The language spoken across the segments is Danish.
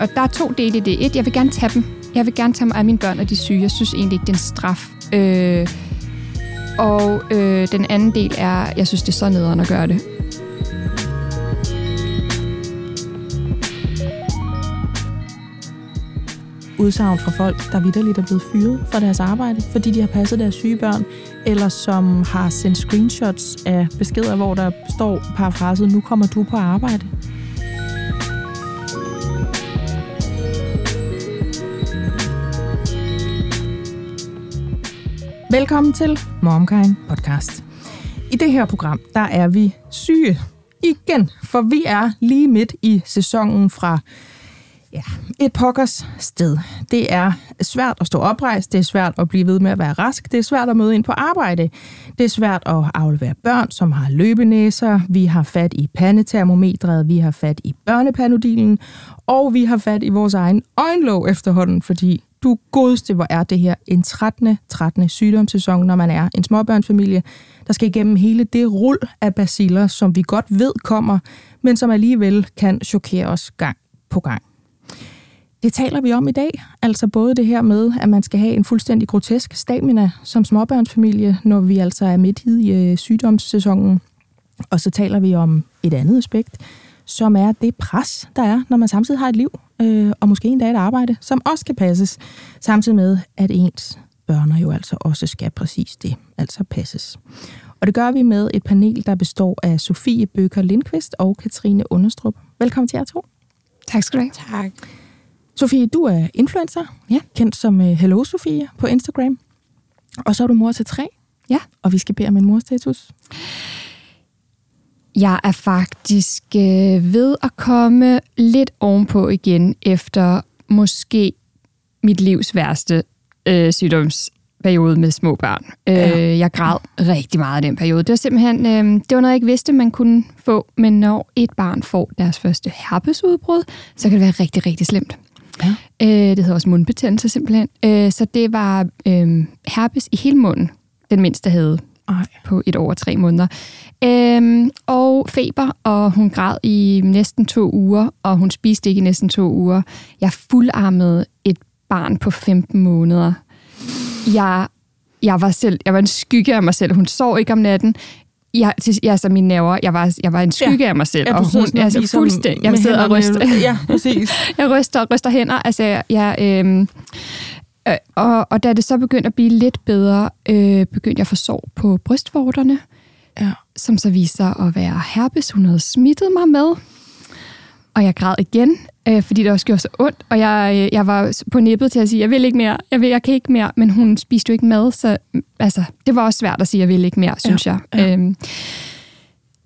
og der er to dele i det. Et, jeg vil gerne tage dem. Jeg vil gerne tage mig af mine børn, og de syge. Jeg synes egentlig ikke, det er en straf. Øh, og øh, den anden del er, jeg synes, det er så nederen at gøre det. udsagn fra folk, der vidderligt er blevet fyret fra deres arbejde, fordi de har passet deres syge børn, eller som har sendt screenshots af beskeder, hvor der står parafraset, nu kommer du på arbejde. Velkommen til MomKind Podcast. I det her program, der er vi syge igen, for vi er lige midt i sæsonen fra Ja, et pokkers sted. Det er svært at stå oprejst, det er svært at blive ved med at være rask, det er svært at møde ind på arbejde, det er svært at aflevere børn, som har løbenæser, vi har fat i pandetermometret, vi har fat i børnepanodilen, og vi har fat i vores egen øjenlåg efterhånden, fordi du godeste, hvor er det her en 13. 13. sygdomssæson, når man er en småbørnsfamilie, der skal igennem hele det rul af baciller, som vi godt ved kommer, men som alligevel kan chokere os gang på gang. Det taler vi om i dag. Altså både det her med, at man skal have en fuldstændig grotesk stamina som småbørnsfamilie, når vi altså er midt i øh, sygdomssæsonen. Og så taler vi om et andet aspekt, som er det pres, der er, når man samtidig har et liv, øh, og måske en dag et arbejde, som også skal passes, samtidig med, at ens børn jo altså også skal præcis det, altså passes. Og det gør vi med et panel, der består af Sofie Bøger Lindqvist og Katrine Understrup. Velkommen til jer to. Tak skal du have. Tak. Sofie, du er influencer, ja. kendt som uh, Hello Sofie på Instagram. Og så er du mor til tre. Ja. Og vi skal bede om en morstatus. Jeg er faktisk øh, ved at komme lidt ovenpå igen efter måske mit livs værste øh, sygdomsperiode med små børn. Ja. Øh, jeg græd rigtig meget i den periode. Det var simpelthen øh, det var noget, jeg ikke vidste, man kunne få. Men når et barn får deres første herpesudbrud, så kan det være rigtig, rigtig slemt. Ja. Øh, det hedder også mundbetændelse simpelthen. Øh, så det var øh, herpes i hele munden, den mindste havde Ej. på et over tre måneder. Øh, og feber, og hun græd i næsten to uger, og hun spiste ikke i næsten to uger. Jeg fuldarmede et barn på 15 måneder. Jeg, jeg var selv, jeg var en skygge af mig selv. Hun sov ikke om natten jeg, til, altså mine nerver, jeg var, jeg var en skygge ja. af mig selv, ja, og hun, altså fuldstændig, jeg sidder og ryster, ja, præcis. jeg ryster og ryster hænder, altså jeg, øhm, øh, og, og da det så begyndte at blive lidt bedre, øh, begyndte jeg at få sår på brystvorterne, ja. som så viser at være herpes, hun havde smittet mig med, og jeg græd igen, øh, fordi det også gjorde så ondt, og jeg, øh, jeg var på nippet til at sige, jeg vil ikke mere, jeg, vil, jeg kan ikke mere, men hun spiste jo ikke mad, så altså, det var også svært at sige, jeg vil ikke mere, synes ja, jeg. Ja. Øhm,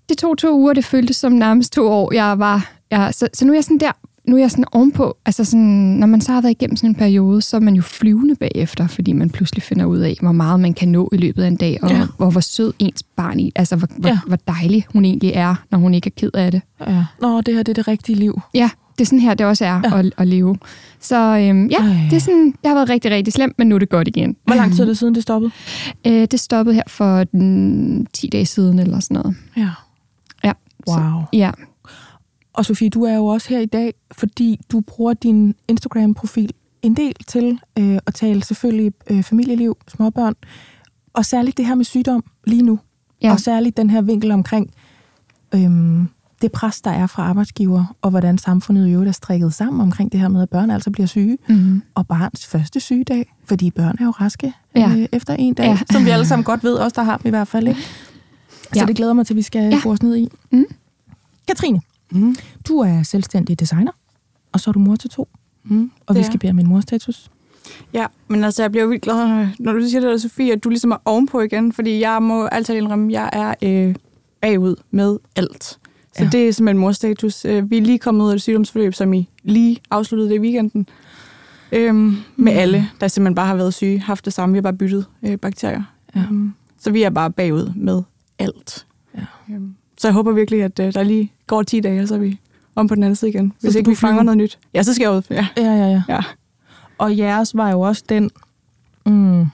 det tog to uger, det føltes som nærmest to år. Jeg var, jeg, så, så nu er jeg sådan der, nu er jeg sådan ovenpå, altså sådan, når man så har været igennem sådan en periode, så er man jo flyvende bagefter, fordi man pludselig finder ud af, hvor meget man kan nå i løbet af en dag, og ja. hvor, hvor sød ens barn i, altså hvor, ja. hvor, hvor dejlig hun egentlig er, når hun ikke er ked af det. Ja. Nå, det her det er det rigtige liv. Ja, det er sådan her, det også er ja. at, at leve. Så øhm, ja, Ej. det, er sådan, det har været rigtig, rigtig slemt, men nu er det godt igen. Hvor lang tid er det siden, det stoppede? Øh, det stoppede her for den 10 dage siden, eller sådan noget. Ja. Ja. Wow. Så, ja. Og Sofie, du er jo også her i dag, fordi du bruger din Instagram-profil en del til øh, at tale selvfølgelig øh, familieliv, småbørn, og særligt det her med sygdom lige nu. Ja. Og særligt den her vinkel omkring øhm, det pres, der er fra arbejdsgiver, og hvordan samfundet i øvrigt er strikket sammen omkring det her med, at børn altså bliver syge, mm-hmm. og barns første sygedag, fordi børn er jo raske ja. øh, efter en dag, ja. som vi alle sammen godt ved, også der har dem i hvert fald. Ikke? Så ja. det glæder mig til, at vi skal ja. os ned i. Mm. Katrine, mm. du er selvstændig designer, og så er du mor til to, mm. og vi skal bede om en morstatus. Ja, men altså, jeg bliver vildt glad, når du siger det, Sofie, at du ligesom er ovenpå igen, fordi jeg må altid indrømme, at jeg er øh, bagud med alt. Så ja. det er simpelthen morstatus. Øh, vi er lige kommet ud af et sygdomsforløb, som I lige afsluttede det i weekenden. Øhm, mm. Med alle, der simpelthen bare har været syge, haft det samme. Vi har bare byttet øh, bakterier. Ja. Øhm, så vi er bare bagud med alt. Ja. Øhm, så jeg håber virkelig, at øh, der lige går 10 dage, og så er vi om på den anden side igen. Hvis ikke vi fanger noget nyt. Ja, så skal jeg ud. Ja, ja, ja. ja. ja. Og jeres var jo også den... Mm,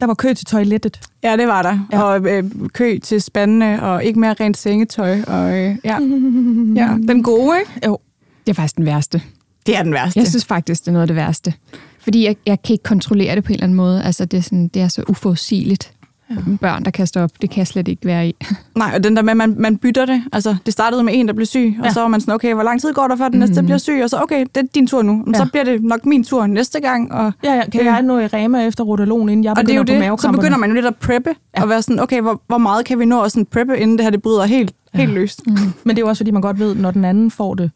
der var kø til toilettet. Ja, det var der. Ja. Og øh, kø til spændende, og ikke mere rent sengetøj. Og, øh, ja. ja, den gode, ikke? Jo. Det er faktisk den værste. Det er den værste. Jeg synes faktisk, det er noget af det værste. Fordi jeg, jeg kan ikke kontrollere det på en eller anden måde. Altså, det er, sådan, det er så uforudsigeligt. Ja. Børn, der kaster op, det kan jeg slet ikke være i. Nej, og den der med, at man, man bytter det. Altså, det startede med en, der blev syg, og ja. så var man sådan, okay, hvor lang tid går der, før den næste mm. bliver syg? Og så, okay, det er din tur nu. Men ja. så bliver det nok min tur næste gang. Og, ja, ja, kan jeg nå i Rema efter rotalon, inden jeg og det er jo det, så begynder man jo lidt at preppe, ja. og være sådan, okay, hvor, hvor meget kan vi nå at sådan preppe, inden det her det bryder helt, ja. helt løst? Mm. Men det er jo også, fordi man godt ved, når den anden får det,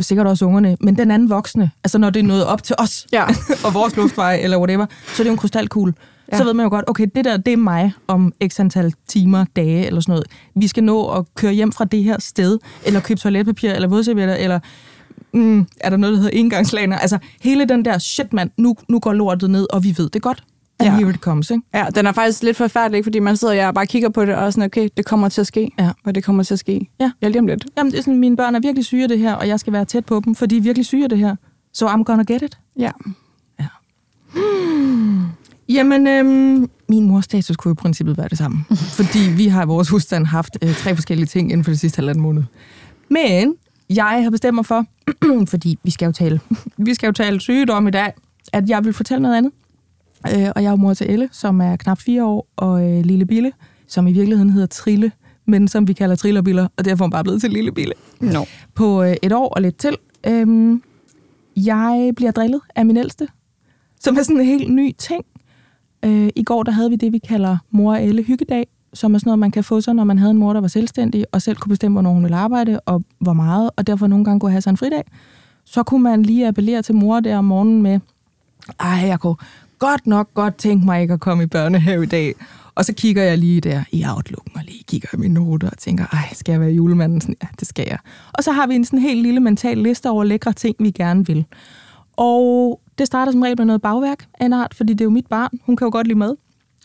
sikkert også ungerne, men den anden voksne, altså når det er noget op til os, ja. og vores luftvej, eller whatever, så er det jo en krystalkugle. Ja. Så ved man jo godt, okay, det der, det er mig om x antal timer, dage eller sådan noget. Vi skal nå at køre hjem fra det her sted, eller købe toiletpapir, eller vådservietter, eller mm, er der noget, der hedder engangslaner? Altså, hele den der, shit mand, nu, nu går lortet ned, og vi ved det godt. And ja. here it comes, ikke? Ja, den er faktisk lidt forfærdelig, fordi man sidder og bare kigger på det, og sådan, okay, det kommer til at ske. Ja. Og det kommer til at ske. Ja. Ja, lige om lidt. Jamen, det er sådan, mine børn er virkelig syge af det her, og jeg skal være tæt på dem, for de er virkelig syge af det her. So I'm gonna get it. Ja. Ja. Hmm. Jamen, øhm, min mors status kunne i princippet være det samme. fordi vi har i vores husstand haft øh, tre forskellige ting inden for det sidste halvandet måned. Men jeg har bestemt mig for, fordi vi skal jo tale, vi skal jo tale sygdom i dag, at jeg vil fortælle noget andet. Øh, og jeg er mor til Elle, som er knap fire år, og øh, Lille Bille, som i virkeligheden hedder Trille, men som vi kalder Trillerbiller, og derfor er hun bare blevet til Lille Bille. No. På øh, et år og lidt til. Øh, jeg bliver drillet af min ældste, som er sådan en helt ny ting. Øh, I går der havde vi det, vi kalder mor og alle hyggedag, som er sådan noget, man kan få sig, når man havde en mor, der var selvstændig, og selv kunne bestemme, hvornår hun ville arbejde, og hvor meget, og derfor nogle gange kunne have sig en fridag. Så kunne man lige appellere til mor der om morgenen med, ej, jeg kunne godt nok godt tænke mig ikke at komme i børnehave i dag. Og så kigger jeg lige der i Outlooken og lige kigger i mine noter og tænker, ej, skal jeg være julemanden? Sådan, ja, det skal jeg. Og så har vi en sådan helt lille mental liste over lækre ting, vi gerne vil. Og det starter som regel med noget bagværk af en art, fordi det er jo mit barn. Hun kan jo godt lide mad.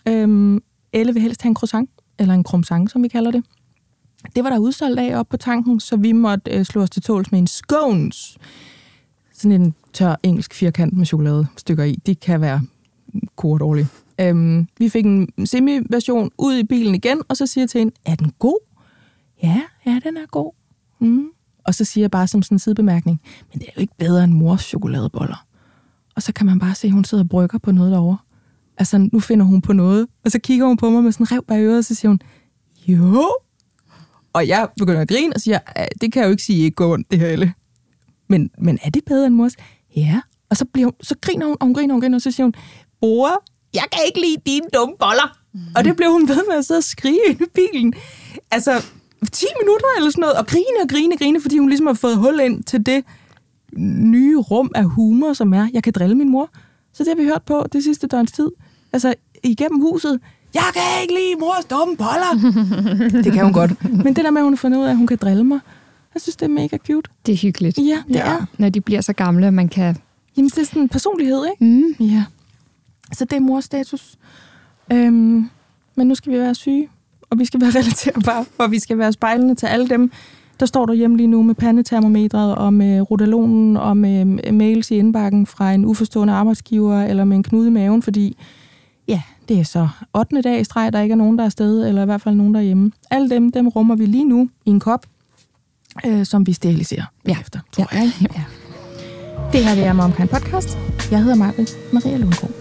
Øhm, Elle vil helst have en croissant, eller en krumsang, som vi kalder det. Det var der udsolgt af op på tanken, så vi måtte øh, slå os til tåls med en scones. Sådan en tør engelsk firkant med chokoladestykker i. De kan være kort Øhm, vi fik en semi-version ud i bilen igen, og så siger jeg til hende, er den god? Ja, ja, den er god. Mm. Og så siger jeg bare som sådan en sidebemærkning, men det er jo ikke bedre end mors chokoladeboller. Og så kan man bare se, at hun sidder og brygger på noget derovre. Altså, nu finder hun på noget. Og så kigger hun på mig med sådan en rev bag øret, og så siger hun, jo. Og jeg begynder at grine og siger, det kan jeg jo ikke sige, ikke går ondt, det her alle. Men, men er det bedre end mors? Ja. Og så, bliver hun, så griner hun, og hun griner, og hun griner, og så siger hun, bror, jeg kan ikke lide dine dumme boller. Mm. Og det blev hun ved med at sidde og skrige i bilen. Altså, 10 minutter eller sådan noget, og grine og grine og grine, fordi hun ligesom har fået hul ind til det nye rum af humor, som er, jeg kan drille min mor. Så det har vi hørt på det sidste døgns tid. Altså, igennem huset. Jeg kan ikke lide mors dumme boller. det kan hun godt. Men det der med, at hun har fundet ud af, at hun kan drille mig, jeg synes, det er mega cute. Det er hyggeligt. Ja, det ja. er. Når de bliver så gamle, at man kan... Jamen, det er sådan en personlighed, ikke? Mm. Ja. Så det er mors status. Øhm, men nu skal vi være syge, og vi skal være relaterbare, og vi skal være spejlende til alle dem, der står der hjemme lige nu med pandetermometret, og med rotalonen, og med mails i indbakken fra en uforstående arbejdsgiver, eller med en knude i maven, fordi ja, det er så 8. dag i streg, der ikke er nogen, der er afsted, eller i hvert fald nogen derhjemme. Alle dem, dem rummer vi lige nu i en kop, øh, som vi steriliserer ja. efter, tror ja. jeg. Ja. Det her det er Momkind Podcast. Jeg hedder Marit Maria Lundgaard.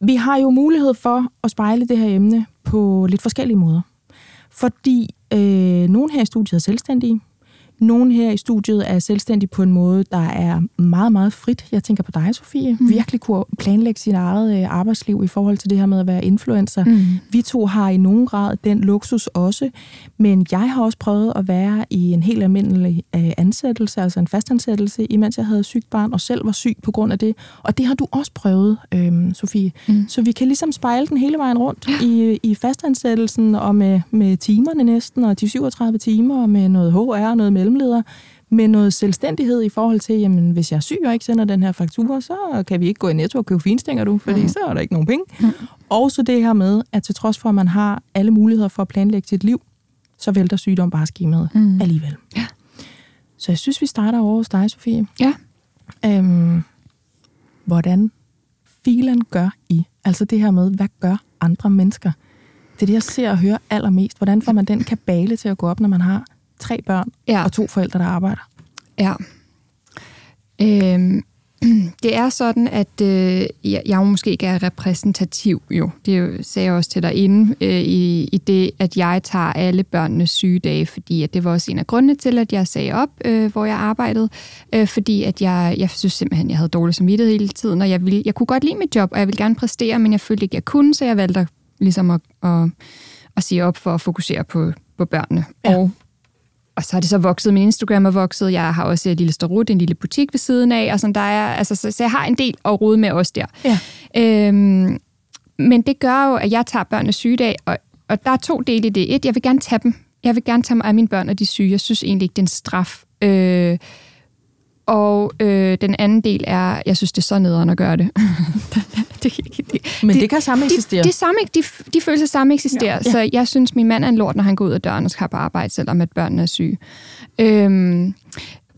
Vi har jo mulighed for at spejle det her emne på lidt forskellige måder. Fordi Øh, nogen her i studiet er selvstændige. Nogle her i studiet er selvstændige på en måde, der er meget, meget frit. Jeg tænker på dig, Sofie. Mm. Virkelig kunne planlægge sit eget øh, arbejdsliv i forhold til det her med at være influencer. Mm. Vi to har i nogen grad den luksus også, men jeg har også prøvet at være i en helt almindelig øh, ansættelse, altså en fastansættelse, imens jeg havde sygt barn og selv var syg på grund af det. Og det har du også prøvet, øh, Sofie. Mm. Så vi kan ligesom spejle den hele vejen rundt i, i fastansættelsen og med, med timerne næsten, og de 37 timer, og med noget HR og noget mellemleder, med noget selvstændighed i forhold til, jamen hvis jeg er syg og ikke sender den her faktura, så kan vi ikke gå i netto og købe finstænger du, fordi mm. så er der ikke nogen penge. Mm. Og så det her med, at til trods for, at man har alle muligheder for at planlægge sit liv, så vælter sygdom bare skemaet mm. alligevel. Ja. Så jeg synes, vi starter over hos dig, Sofie. Ja. Øhm, hvordan filen gør I? Altså det her med, hvad gør andre mennesker? Det er det, jeg ser og hører allermest. Hvordan får man den kabale til at gå op, når man har tre børn ja. og to forældre, der arbejder? Ja. Øhm, det er sådan, at øh, jeg, jeg måske ikke er repræsentativ, jo. Det sagde jeg også til dig inden, øh, i, i det, at jeg tager alle børnenes sygedage, fordi at det var også en af grundene til, at jeg sagde op, øh, hvor jeg arbejdede, øh, fordi at jeg, jeg synes simpelthen, jeg havde dårlig samvittighed hele tiden, og jeg, ville, jeg kunne godt lide mit job, og jeg ville gerne præstere, men jeg følte ikke, jeg kunne, så jeg valgte ligesom at, at, at sige op for at fokusere på, på børnene. Ja. Og og så har det så vokset, min Instagram er vokset, jeg har også et lille Starut, en lille butik ved siden af, og sådan, der er, altså, så, så jeg har en del at rode med også der. Ja. Øhm, men det gør jo, at jeg tager børnenes sygedag, og, og der er to dele i det. Et, jeg vil gerne tage dem. Jeg vil gerne tage mig af mine børn, og de syge. Jeg synes egentlig ikke, det er en straf. Øh, og øh, den anden del er, jeg synes, det er så nederen at gøre det. det, det Men det, kan samme eksistere. De, de, samme, de, de følelser samme eksisterer. Ja. Så jeg synes, min mand er en lort, når han går ud af døren og skal på arbejde, selvom at børnene er syge. Øhm,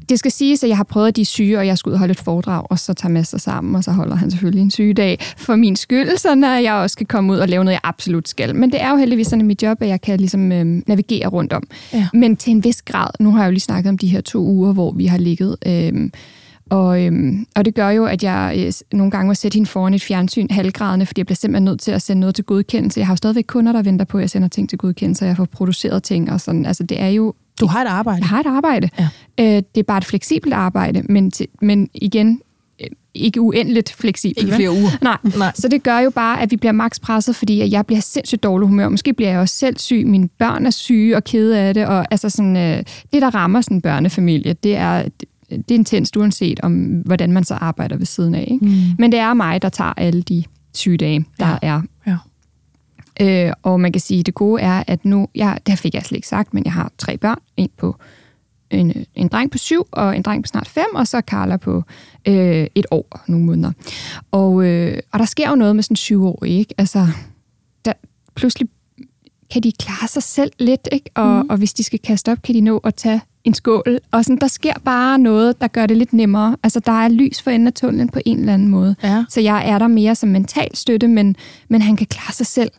det skal siges, at jeg har prøvet, at de er syge, og jeg skal ud og holde et foredrag, og så tager med sig sammen, og så holder han selvfølgelig en sygedag for min skyld, så når jeg også skal komme ud og lave noget, jeg absolut skal. Men det er jo heldigvis sådan i mit job, at jeg kan ligesom øh, navigere rundt om. Ja. Men til en vis grad, nu har jeg jo lige snakket om de her to uger, hvor vi har ligget... Øh, og, øhm, og det gør jo, at jeg øh, nogle gange må sætte hende foran et fjernsyn halvgradende, fordi jeg bliver simpelthen nødt til at sende noget til godkendelse. Jeg har jo stadigvæk kunder, der venter på, at jeg sender ting til godkendelse, og jeg får produceret ting og sådan. Altså, det er jo... Du har et arbejde. Jeg har et arbejde. Ja. Øh, det er bare et fleksibelt arbejde, men, til, men igen, øh, ikke uendeligt fleksibelt. Ikke flere uger. Nej. Nej. Så det gør jo bare, at vi bliver maks presset, fordi jeg bliver sindssygt dårlig humør. Måske bliver jeg også selv syg. Mine børn er syge og kede af det. Og altså sådan, øh, det, der rammer sådan en børnefamilie, det er, det er intenst, uanset om, hvordan man så arbejder ved siden af. Ikke? Mm. Men det er mig, der tager alle de sygedage, der ja. er. Ja. Øh, og man kan sige, at det gode er, at nu, jeg, det fik jeg slet ikke sagt, men jeg har tre børn. En på en, en dreng på syv, og en dreng på snart fem, og så Carla på øh, et år og nogle måneder. Og, øh, og der sker jo noget med sådan syv år, ikke? Altså, der, pludselig kan de klare sig selv lidt, ikke? Og, mm. og hvis de skal kaste op, kan de nå at tage en skål. Og sådan, der sker bare noget, der gør det lidt nemmere. Altså, der er lys for enden af tunnelen på en eller anden måde. Ja. Så jeg er der mere som mental støtte, men, men han kan klare sig selv.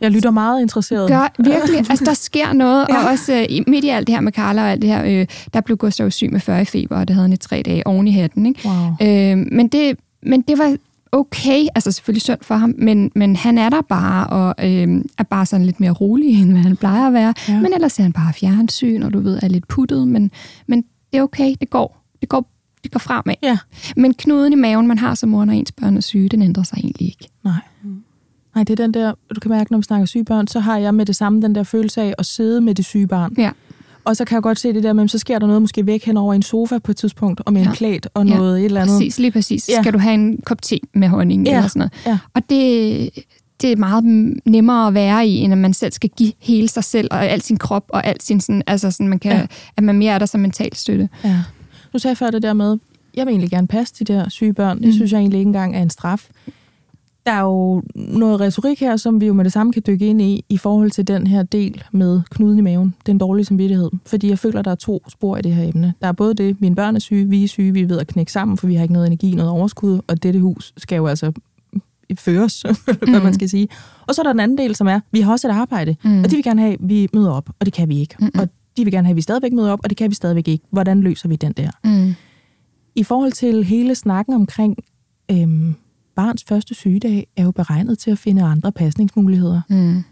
Jeg lytter meget interesseret. Gør, virkelig. Altså, der sker noget, ja. og også uh, midt i alt det her med Carla og alt det her, øh, der blev Gustav syg med 40 i feber, og det havde han i tre dage oven i hatten. Ikke? Wow. Øh, men, det, men det var okay, altså selvfølgelig synd for ham, men, men han er der bare, og øh, er bare sådan lidt mere rolig, end hvad han plejer at være. Ja. Men ellers er han bare fjernsyn, og du ved, er lidt puttet, men, men det er okay, det går. Det går, det går fremad. Ja. Men knuden i maven, man har som mor, når ens børn er syge, den ændrer sig egentlig ikke. Nej. Nej, det er den der, du kan mærke, når vi snakker syge børn, så har jeg med det samme den der følelse af at sidde med det syge barn. Ja. Og så kan jeg godt se det der med, så sker der noget måske væk hen over en sofa på et tidspunkt, og med ja. en klædt og ja. noget et eller andet. Præcis, lige præcis. Ja. Skal du have en kop te med honning ja. eller sådan noget. Ja. Og det, det er meget nemmere at være i, end at man selv skal give hele sig selv og al sin krop og alt sin sådan, altså sådan, man kan, ja. at man mere er der som mental støtte. Ja. Nu sagde jeg før det der med, jeg vil egentlig gerne passe de der syge børn. Det mm. synes jeg egentlig ikke engang er en straf der er jo noget retorik her, som vi jo med det samme kan dykke ind i, i forhold til den her del med knuden i maven, den dårlige samvittighed. Fordi jeg føler, der er to spor i det her emne. Der er både det, mine børn er syge, vi er syge, vi er ved at knække sammen, for vi har ikke noget energi, noget overskud, og dette hus skal jo altså føres, hvad mm. man skal sige. Og så er der den anden del, som er, vi har også et arbejde, mm. og de vil gerne have, at vi møder op, og det kan vi ikke. Mm. Og de vil gerne have, at vi stadigvæk møder op, og det kan vi stadigvæk ikke. Hvordan løser vi den der? Mm. I forhold til hele snakken omkring øhm, barns første sygedag er jo beregnet til at finde andre pasningsmuligheder. Mm.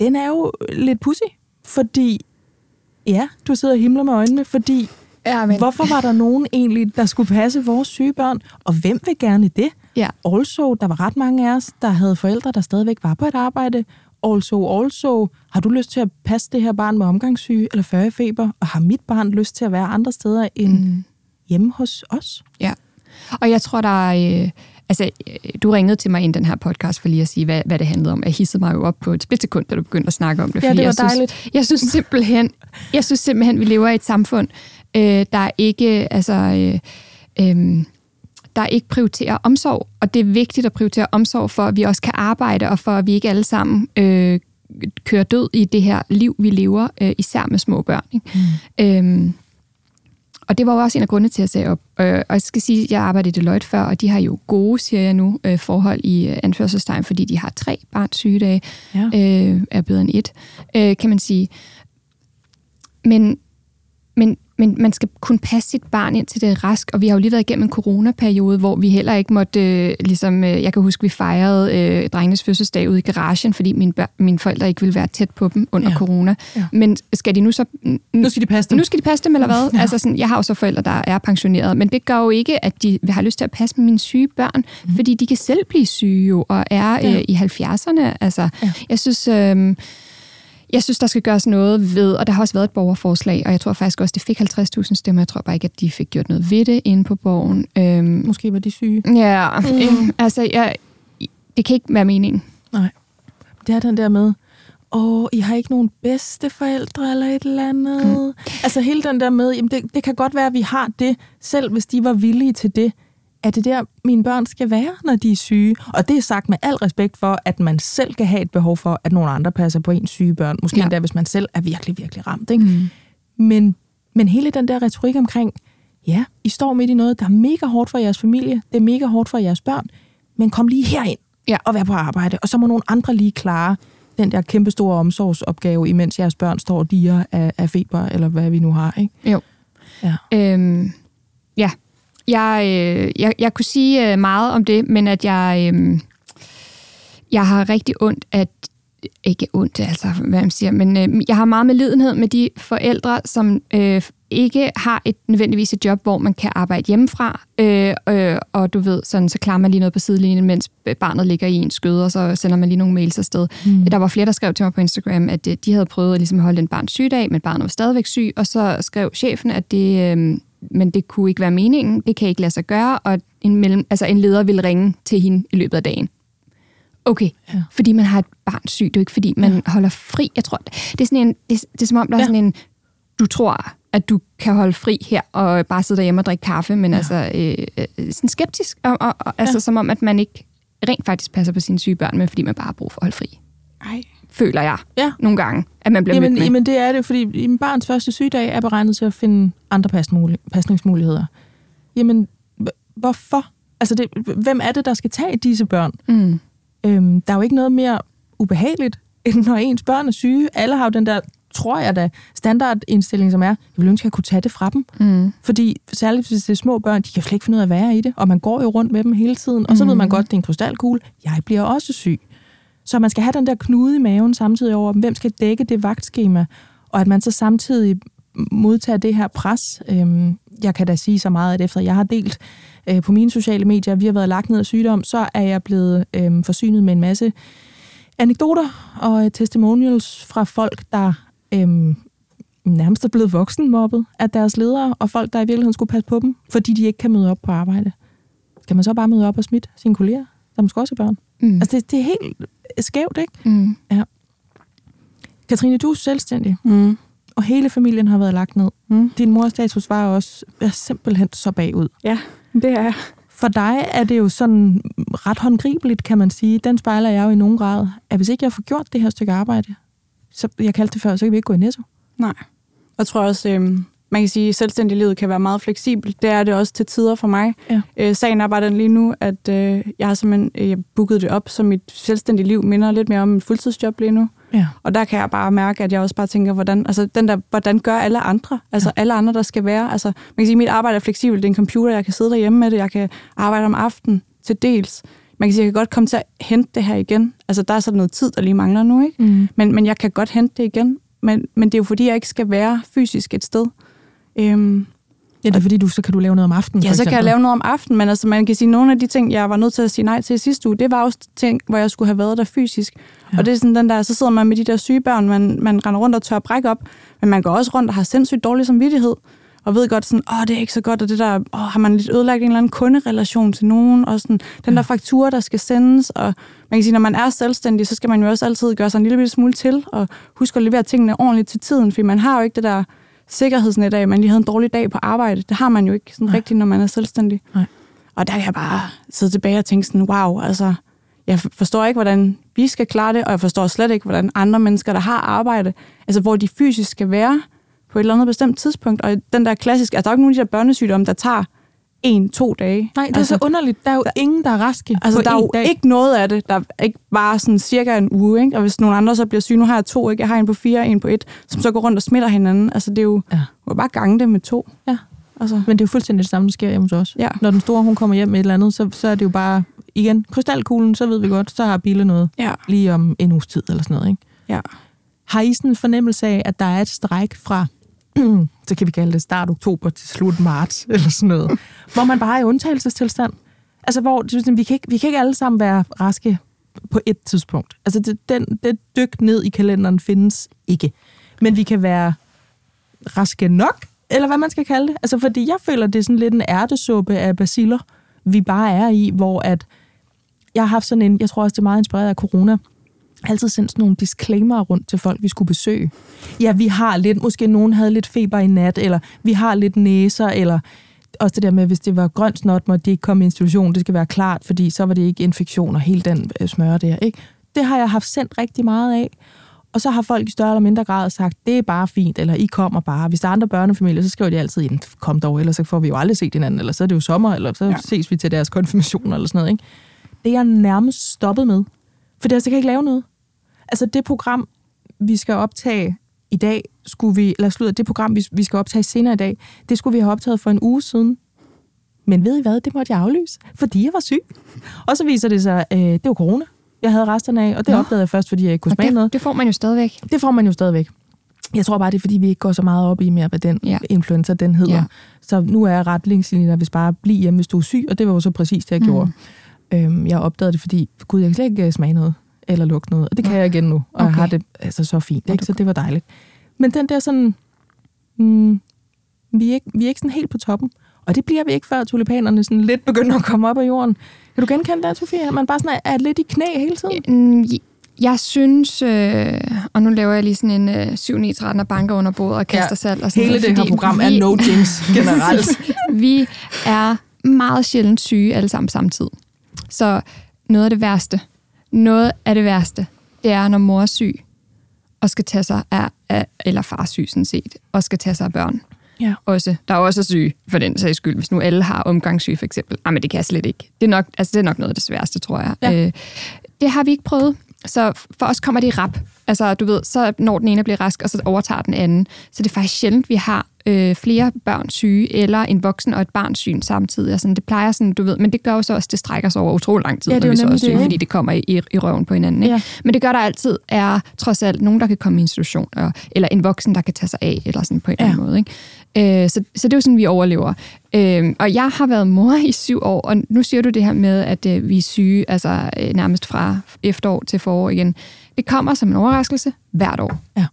Den er jo lidt pussy, fordi, ja, du sidder og himler med øjnene, fordi Ja, hvorfor var der nogen egentlig, der skulle passe vores syge børn? Og hvem vil gerne det? Ja. Also, der var ret mange af os, der havde forældre, der stadigvæk var på et arbejde. Also, also, har du lyst til at passe det her barn med omgangssyge eller førjefeber? Og har mit barn lyst til at være andre steder end mm. hjemme hos os? Ja, og jeg tror, der er... Øh, altså, øh, du ringede til mig ind den her podcast for lige at sige, hvad, hvad det handlede om. Jeg hissede mig jo op på et splitsekund, da du begyndte at snakke om det. Ja, det var jeg dejligt. Synes, jeg synes simpelthen, jeg synes simpelthen, vi lever i et samfund, øh, der ikke, altså, øh, øh, der ikke prioriterer omsorg, og det er vigtigt at prioritere omsorg for, at vi også kan arbejde, og for at vi ikke alle sammen øh, kører død i det her liv, vi lever, øh, især med små børn. Ikke? Mm. Øh, og det var jo også en af grundene til at sætte op. Øh, og jeg skal sige, at jeg arbejdede i Deloitte før, og de har jo gode, siger jeg nu, øh, forhold i øh, anførselstegn, fordi de har tre barns sygedage, ja. øh, er bedre end et, øh, kan man sige. Men, men men man skal kunne passe sit barn ind til det er rask, og vi har jo lige været igennem en coronaperiode, hvor vi heller ikke måtte, øh, ligesom, øh, jeg kan huske, vi fejrede øh, drengenes fødselsdag ude i garagen, fordi mine, bør, mine forældre ikke ville være tæt på dem under ja. corona. Ja. Men skal de nu så... Nu skal de passe dem. Nu skal de passe dem, eller hvad? Ja. Altså sådan, jeg har jo så forældre, der er pensioneret, men det gør jo ikke, at de har lyst til at passe med mine syge børn, mm. fordi de kan selv blive syge jo, og er ja. øh, i 70'erne. Altså, ja. jeg synes... Øh, jeg synes, der skal gøres noget ved, og der har også været et borgerforslag, og jeg tror faktisk også, det fik 50.000 stemmer. Jeg tror bare ikke, at de fik gjort noget ved det inde på borgen. Øhm, Måske var de syge. Ja, mm. altså, jeg, det kan ikke være meningen. Nej. Det er den der med, åh, I har ikke nogen bedste forældre eller et eller andet. Mm. Altså hele den der med, jamen det, det kan godt være, at vi har det, selv hvis de var villige til det er det der, mine børn skal være, når de er syge? Og det er sagt med al respekt for, at man selv kan have et behov for, at nogle andre passer på ens syge børn. Måske ja. endda, hvis man selv er virkelig, virkelig ramt. Ikke? Mm. Men, men hele den der retorik omkring, ja, I står midt i noget, der er mega hårdt for jeres familie, det er mega hårdt for jeres børn, men kom lige herind ja. og vær på arbejde, og så må nogle andre lige klare den der kæmpe store omsorgsopgave, imens jeres børn står og diger af, af feber, eller hvad vi nu har. Ikke? Jo. Ja. Øhm, ja, jeg, øh, jeg, jeg kunne sige øh, meget om det, men at jeg, øh, jeg har rigtig ondt at ikke ondt, altså hvad man siger, men øh, jeg har meget med lidenhed med de forældre, som øh, ikke har et nødvendigvis et job, hvor man kan arbejde hjemmefra, øh, øh, og du ved, sådan, så klarer man lige noget på sidelinjen, mens barnet ligger i en skød, og så sender man lige nogle mails afsted. Mm. Der var flere, der skrev til mig på Instagram, at øh, de havde prøvet at ligesom holde en barns sygdag, men barnet var stadigvæk syg, og så skrev chefen, at det, øh, men det kunne ikke være meningen, det kan ikke lade sig gøre, og en, mellem, altså en leder vil ringe til hende i løbet af dagen. Okay, ja. fordi man har et barn syg, det er jo ikke fordi, man ja. holder fri. Jeg tror, det er, sådan en, det, det er som om, der ja. er sådan en, du tror, at du kan holde fri her og bare sidde derhjemme og drikke kaffe, men ja. altså øh, øh, sådan skeptisk, og, og, og, altså som om, at man ikke rent faktisk passer på sine syge børn, men fordi man bare har brug for at holde fri. Ej. Føler jeg ja. nogle gange, at man bliver jamen, mødt med. Jamen det er det, fordi en barns første sygedag er beregnet til at finde andre pasningsmuligheder. Jamen, hvorfor? Altså, det, hvem er det, der skal tage disse børn? Mm. Øhm, der er jo ikke noget mere ubehageligt, end når ens børn er syge. Alle har jo den der, tror jeg da, standardindstilling, som er, jeg vil ønske, at jeg kunne tage det fra dem. Mm. Fordi særligt hvis det er små børn, de kan slet ikke finde ud af at være i det, og man går jo rundt med dem hele tiden, og så mm. ved man godt, at det er en krystalkugle. Jeg bliver også syg. Så man skal have den der knude i maven samtidig over, hvem skal dække det vagtskema, og at man så samtidig modtager det her pres. Øhm, jeg kan da sige så meget, at efter jeg har delt øh, på mine sociale medier, vi har været lagt ned af sygdom, så er jeg blevet øhm, forsynet med en masse anekdoter og øh, testimonials fra folk, der øh, nærmest er blevet voksenmobbet af deres ledere, og folk, der i virkeligheden skulle passe på dem, fordi de ikke kan møde op på arbejde. Skal man så bare møde op og smitte sine kolleger, der måske også er børn? Mm. Altså, det, det er helt skævt, ikke? Mm. Ja. Katrine, du er selvstændig. Mm og hele familien har været lagt ned. Mm. Din mors status var også er simpelthen så bagud. Ja, det er jeg. For dig er det jo sådan ret håndgribeligt, kan man sige. Den spejler jeg jo i nogen grad. At hvis ikke jeg får gjort det her stykke arbejde, så jeg kaldte det før, så kan vi ikke gå i netto. Nej. Jeg tror også, øh, man kan sige, at selvstændig livet kan være meget fleksibelt. Det er det også til tider for mig. Ja. Øh, sagen er bare den lige nu, at øh, jeg har simpelthen øh, booket det op, så mit selvstændige liv minder lidt mere om et fuldtidsjob lige nu. Ja. Og der kan jeg bare mærke, at jeg også bare tænker, hvordan, altså den der, hvordan gør alle andre? Altså ja. alle andre, der skal være. Altså, man kan sige, at mit arbejde er fleksibelt. Det er en computer, jeg kan sidde derhjemme med det. Jeg kan arbejde om aftenen til dels. Man kan sige, at jeg kan godt komme til at hente det her igen. Altså, der er sådan noget tid, der lige mangler nu, ikke? Mm. Men, men jeg kan godt hente det igen. men, men det er jo fordi, jeg ikke skal være fysisk et sted. Øhm, Ja, det er fordi, du, så kan du lave noget om aftenen, Ja, for så kan jeg lave noget om aftenen, men altså man kan sige, nogle af de ting, jeg var nødt til at sige nej til i sidste uge, det var også ting, hvor jeg skulle have været der fysisk. Ja. Og det er sådan den der, så sidder man med de der syge børn, man, man render rundt og tør brække op, men man går også rundt og har sindssygt dårlig samvittighed, og ved godt sådan, åh, det er ikke så godt, og det der, åh, har man lidt ødelagt en eller anden kunderelation til nogen, og sådan, den der faktura, der skal sendes, og man kan sige, når man er selvstændig, så skal man jo også altid gøre sig en lille smule til, og huske at levere tingene ordentligt til tiden, fordi man har jo ikke det der sikkerhedsnet af, at man lige havde en dårlig dag på arbejde. Det har man jo ikke sådan Nej. rigtigt, når man er selvstændig. Nej. Og der kan jeg bare sidde tilbage og tænke sådan, wow, altså, jeg forstår ikke, hvordan vi skal klare det, og jeg forstår slet ikke, hvordan andre mennesker, der har arbejde, altså hvor de fysisk skal være på et eller andet bestemt tidspunkt. Og den der klassiske, altså der er jo ikke nogen af de der børnesygdomme, der tager en, to dage. Nej, det er altså, så underligt. Der er jo ingen, der er raske Altså, på der er jo dag. ikke noget af det, der ikke bare sådan cirka en uge, ikke? Og hvis nogle andre så bliver syge, nu har jeg to, ikke? Jeg har en på fire, en på et, som så går rundt og smitter hinanden. Altså, det er jo, Ja. må bare gange det med to. Ja. Altså, Men det er jo fuldstændig det samme, der sker hjemme hos os. ja. Når den store, hun kommer hjem med et eller andet, så, så er det jo bare, igen, krystalkuglen, så ved vi godt, så har Bille noget Ja. lige om en uges tid eller sådan noget, ikke? Ja. Har I sådan en fornemmelse af, at der er et stræk fra, så kan vi kalde det start oktober til slut marts, eller sådan noget, hvor man bare er i undtagelsestilstand? Altså, hvor vi, kan ikke, vi kan ikke alle sammen være raske på et tidspunkt. Altså, det, den, det dyk ned i kalenderen findes ikke. Men vi kan være raske nok, eller hvad man skal kalde det. Altså, fordi jeg føler, det er sådan lidt en ærtesuppe af basiller, vi bare er i, hvor at jeg har haft sådan en, jeg tror også, det er meget inspireret af corona, altid sendt sådan nogle disclaimer rundt til folk, vi skulle besøge. Ja, vi har lidt, måske nogen havde lidt feber i nat, eller vi har lidt næser, eller også det der med, hvis det var grønt snot, måtte de ikke komme i institution, det skal være klart, fordi så var det ikke infektion og hele den øh, smøre der, ikke? Det har jeg haft sendt rigtig meget af. Og så har folk i større eller mindre grad sagt, det er bare fint, eller I kommer bare. Hvis der er andre børnefamilier, så skriver de altid ind, kom dog, ellers så får vi jo aldrig set hinanden, eller så er det jo sommer, eller så ja. Ses vi til deres konfirmation, eller sådan noget. Ikke? Det er jeg nærmest stoppet med, for det altså, kan jeg ikke lave noget. Altså det program, vi skal optage i dag, skulle vi, eller slutter, det program, vi, vi skal optage senere i dag, det skulle vi have optaget for en uge siden. Men ved I hvad, det måtte jeg aflyse, fordi jeg var syg. Og så viser det sig, øh, det var corona, jeg havde resterne af, og det Nå. opdagede jeg først, fordi jeg ikke kunne smage noget. det, det får man jo stadigvæk. Det får man jo stadigvæk. Jeg tror bare, det er, fordi vi ikke går så meget op i mere, hvad den Ja. influenza, den hedder. Ja. Så nu er retningslinjer, hvis bare blive hjemme, hvis du er syg, og det var jo så præcis det, jeg Mm. mm. gjorde. Øhm, jeg opdagede det, fordi, gud, jeg kan slet ikke øh, smage noget, eller lugte noget, og det kan Nå. jeg igen nu, og okay. jeg Okay. har det altså så fint, ikke? så det var dejligt. Men den der sådan, mm, vi, er ikke, vi er ikke sådan helt på toppen, og det bliver vi ikke, før tulipanerne sådan lidt begynder at komme op af jorden. Kan du genkende det, Sofie? Man bare sådan er, lidt i knæ hele tiden? Mm, Jeg synes, øh, og nu laver jeg lige sådan en øh, 7 9 13 og banker under bordet og kaster Ja. salt og sådan Hele noget, det her program vi, er no jinx generelt. vi er meget sjældent syge alle sammen samtidig. Så noget af det værste, noget af det værste, det er, når mor er syg og skal tage sig af, af eller far er syg sådan set, og skal tage sig af børn. Ja. Også, der er også syge, for den sags skyld. Hvis nu alle har omgangssyge, for eksempel. Ah, men det kan jeg slet ikke. Det er nok, altså, det er nok noget af det sværeste, tror jeg. Ja. Øh, det har vi ikke prøvet. Så for os kommer det i rap. Altså, du ved, så når den ene bliver rask, og så overtager den anden. Så det er faktisk sjældent, vi har øh, flere børn syge, eller en voksen og et barn syg samtidig. Altså, det plejer sådan, du ved, men det gør jo så også, det strækker sig over utrolig lang tid, Ja, det når vi så er syge, det, fordi det kommer i, i, i røven på hinanden. Ikke? Ja. Men det gør der altid er trods alt nogen, der kan komme i institution, og, eller en voksen, der kan tage sig af, eller sådan på en Ja. eller anden måde. Ikke? Øh, så, så det er jo sådan, vi overlever. Øh, og jeg har været mor i syv år, og nu siger du det her med, at øh, vi er syge, altså øh, nærmest fra efterår til forår igen. Det kommer som en overraskelse hvert år. Ja.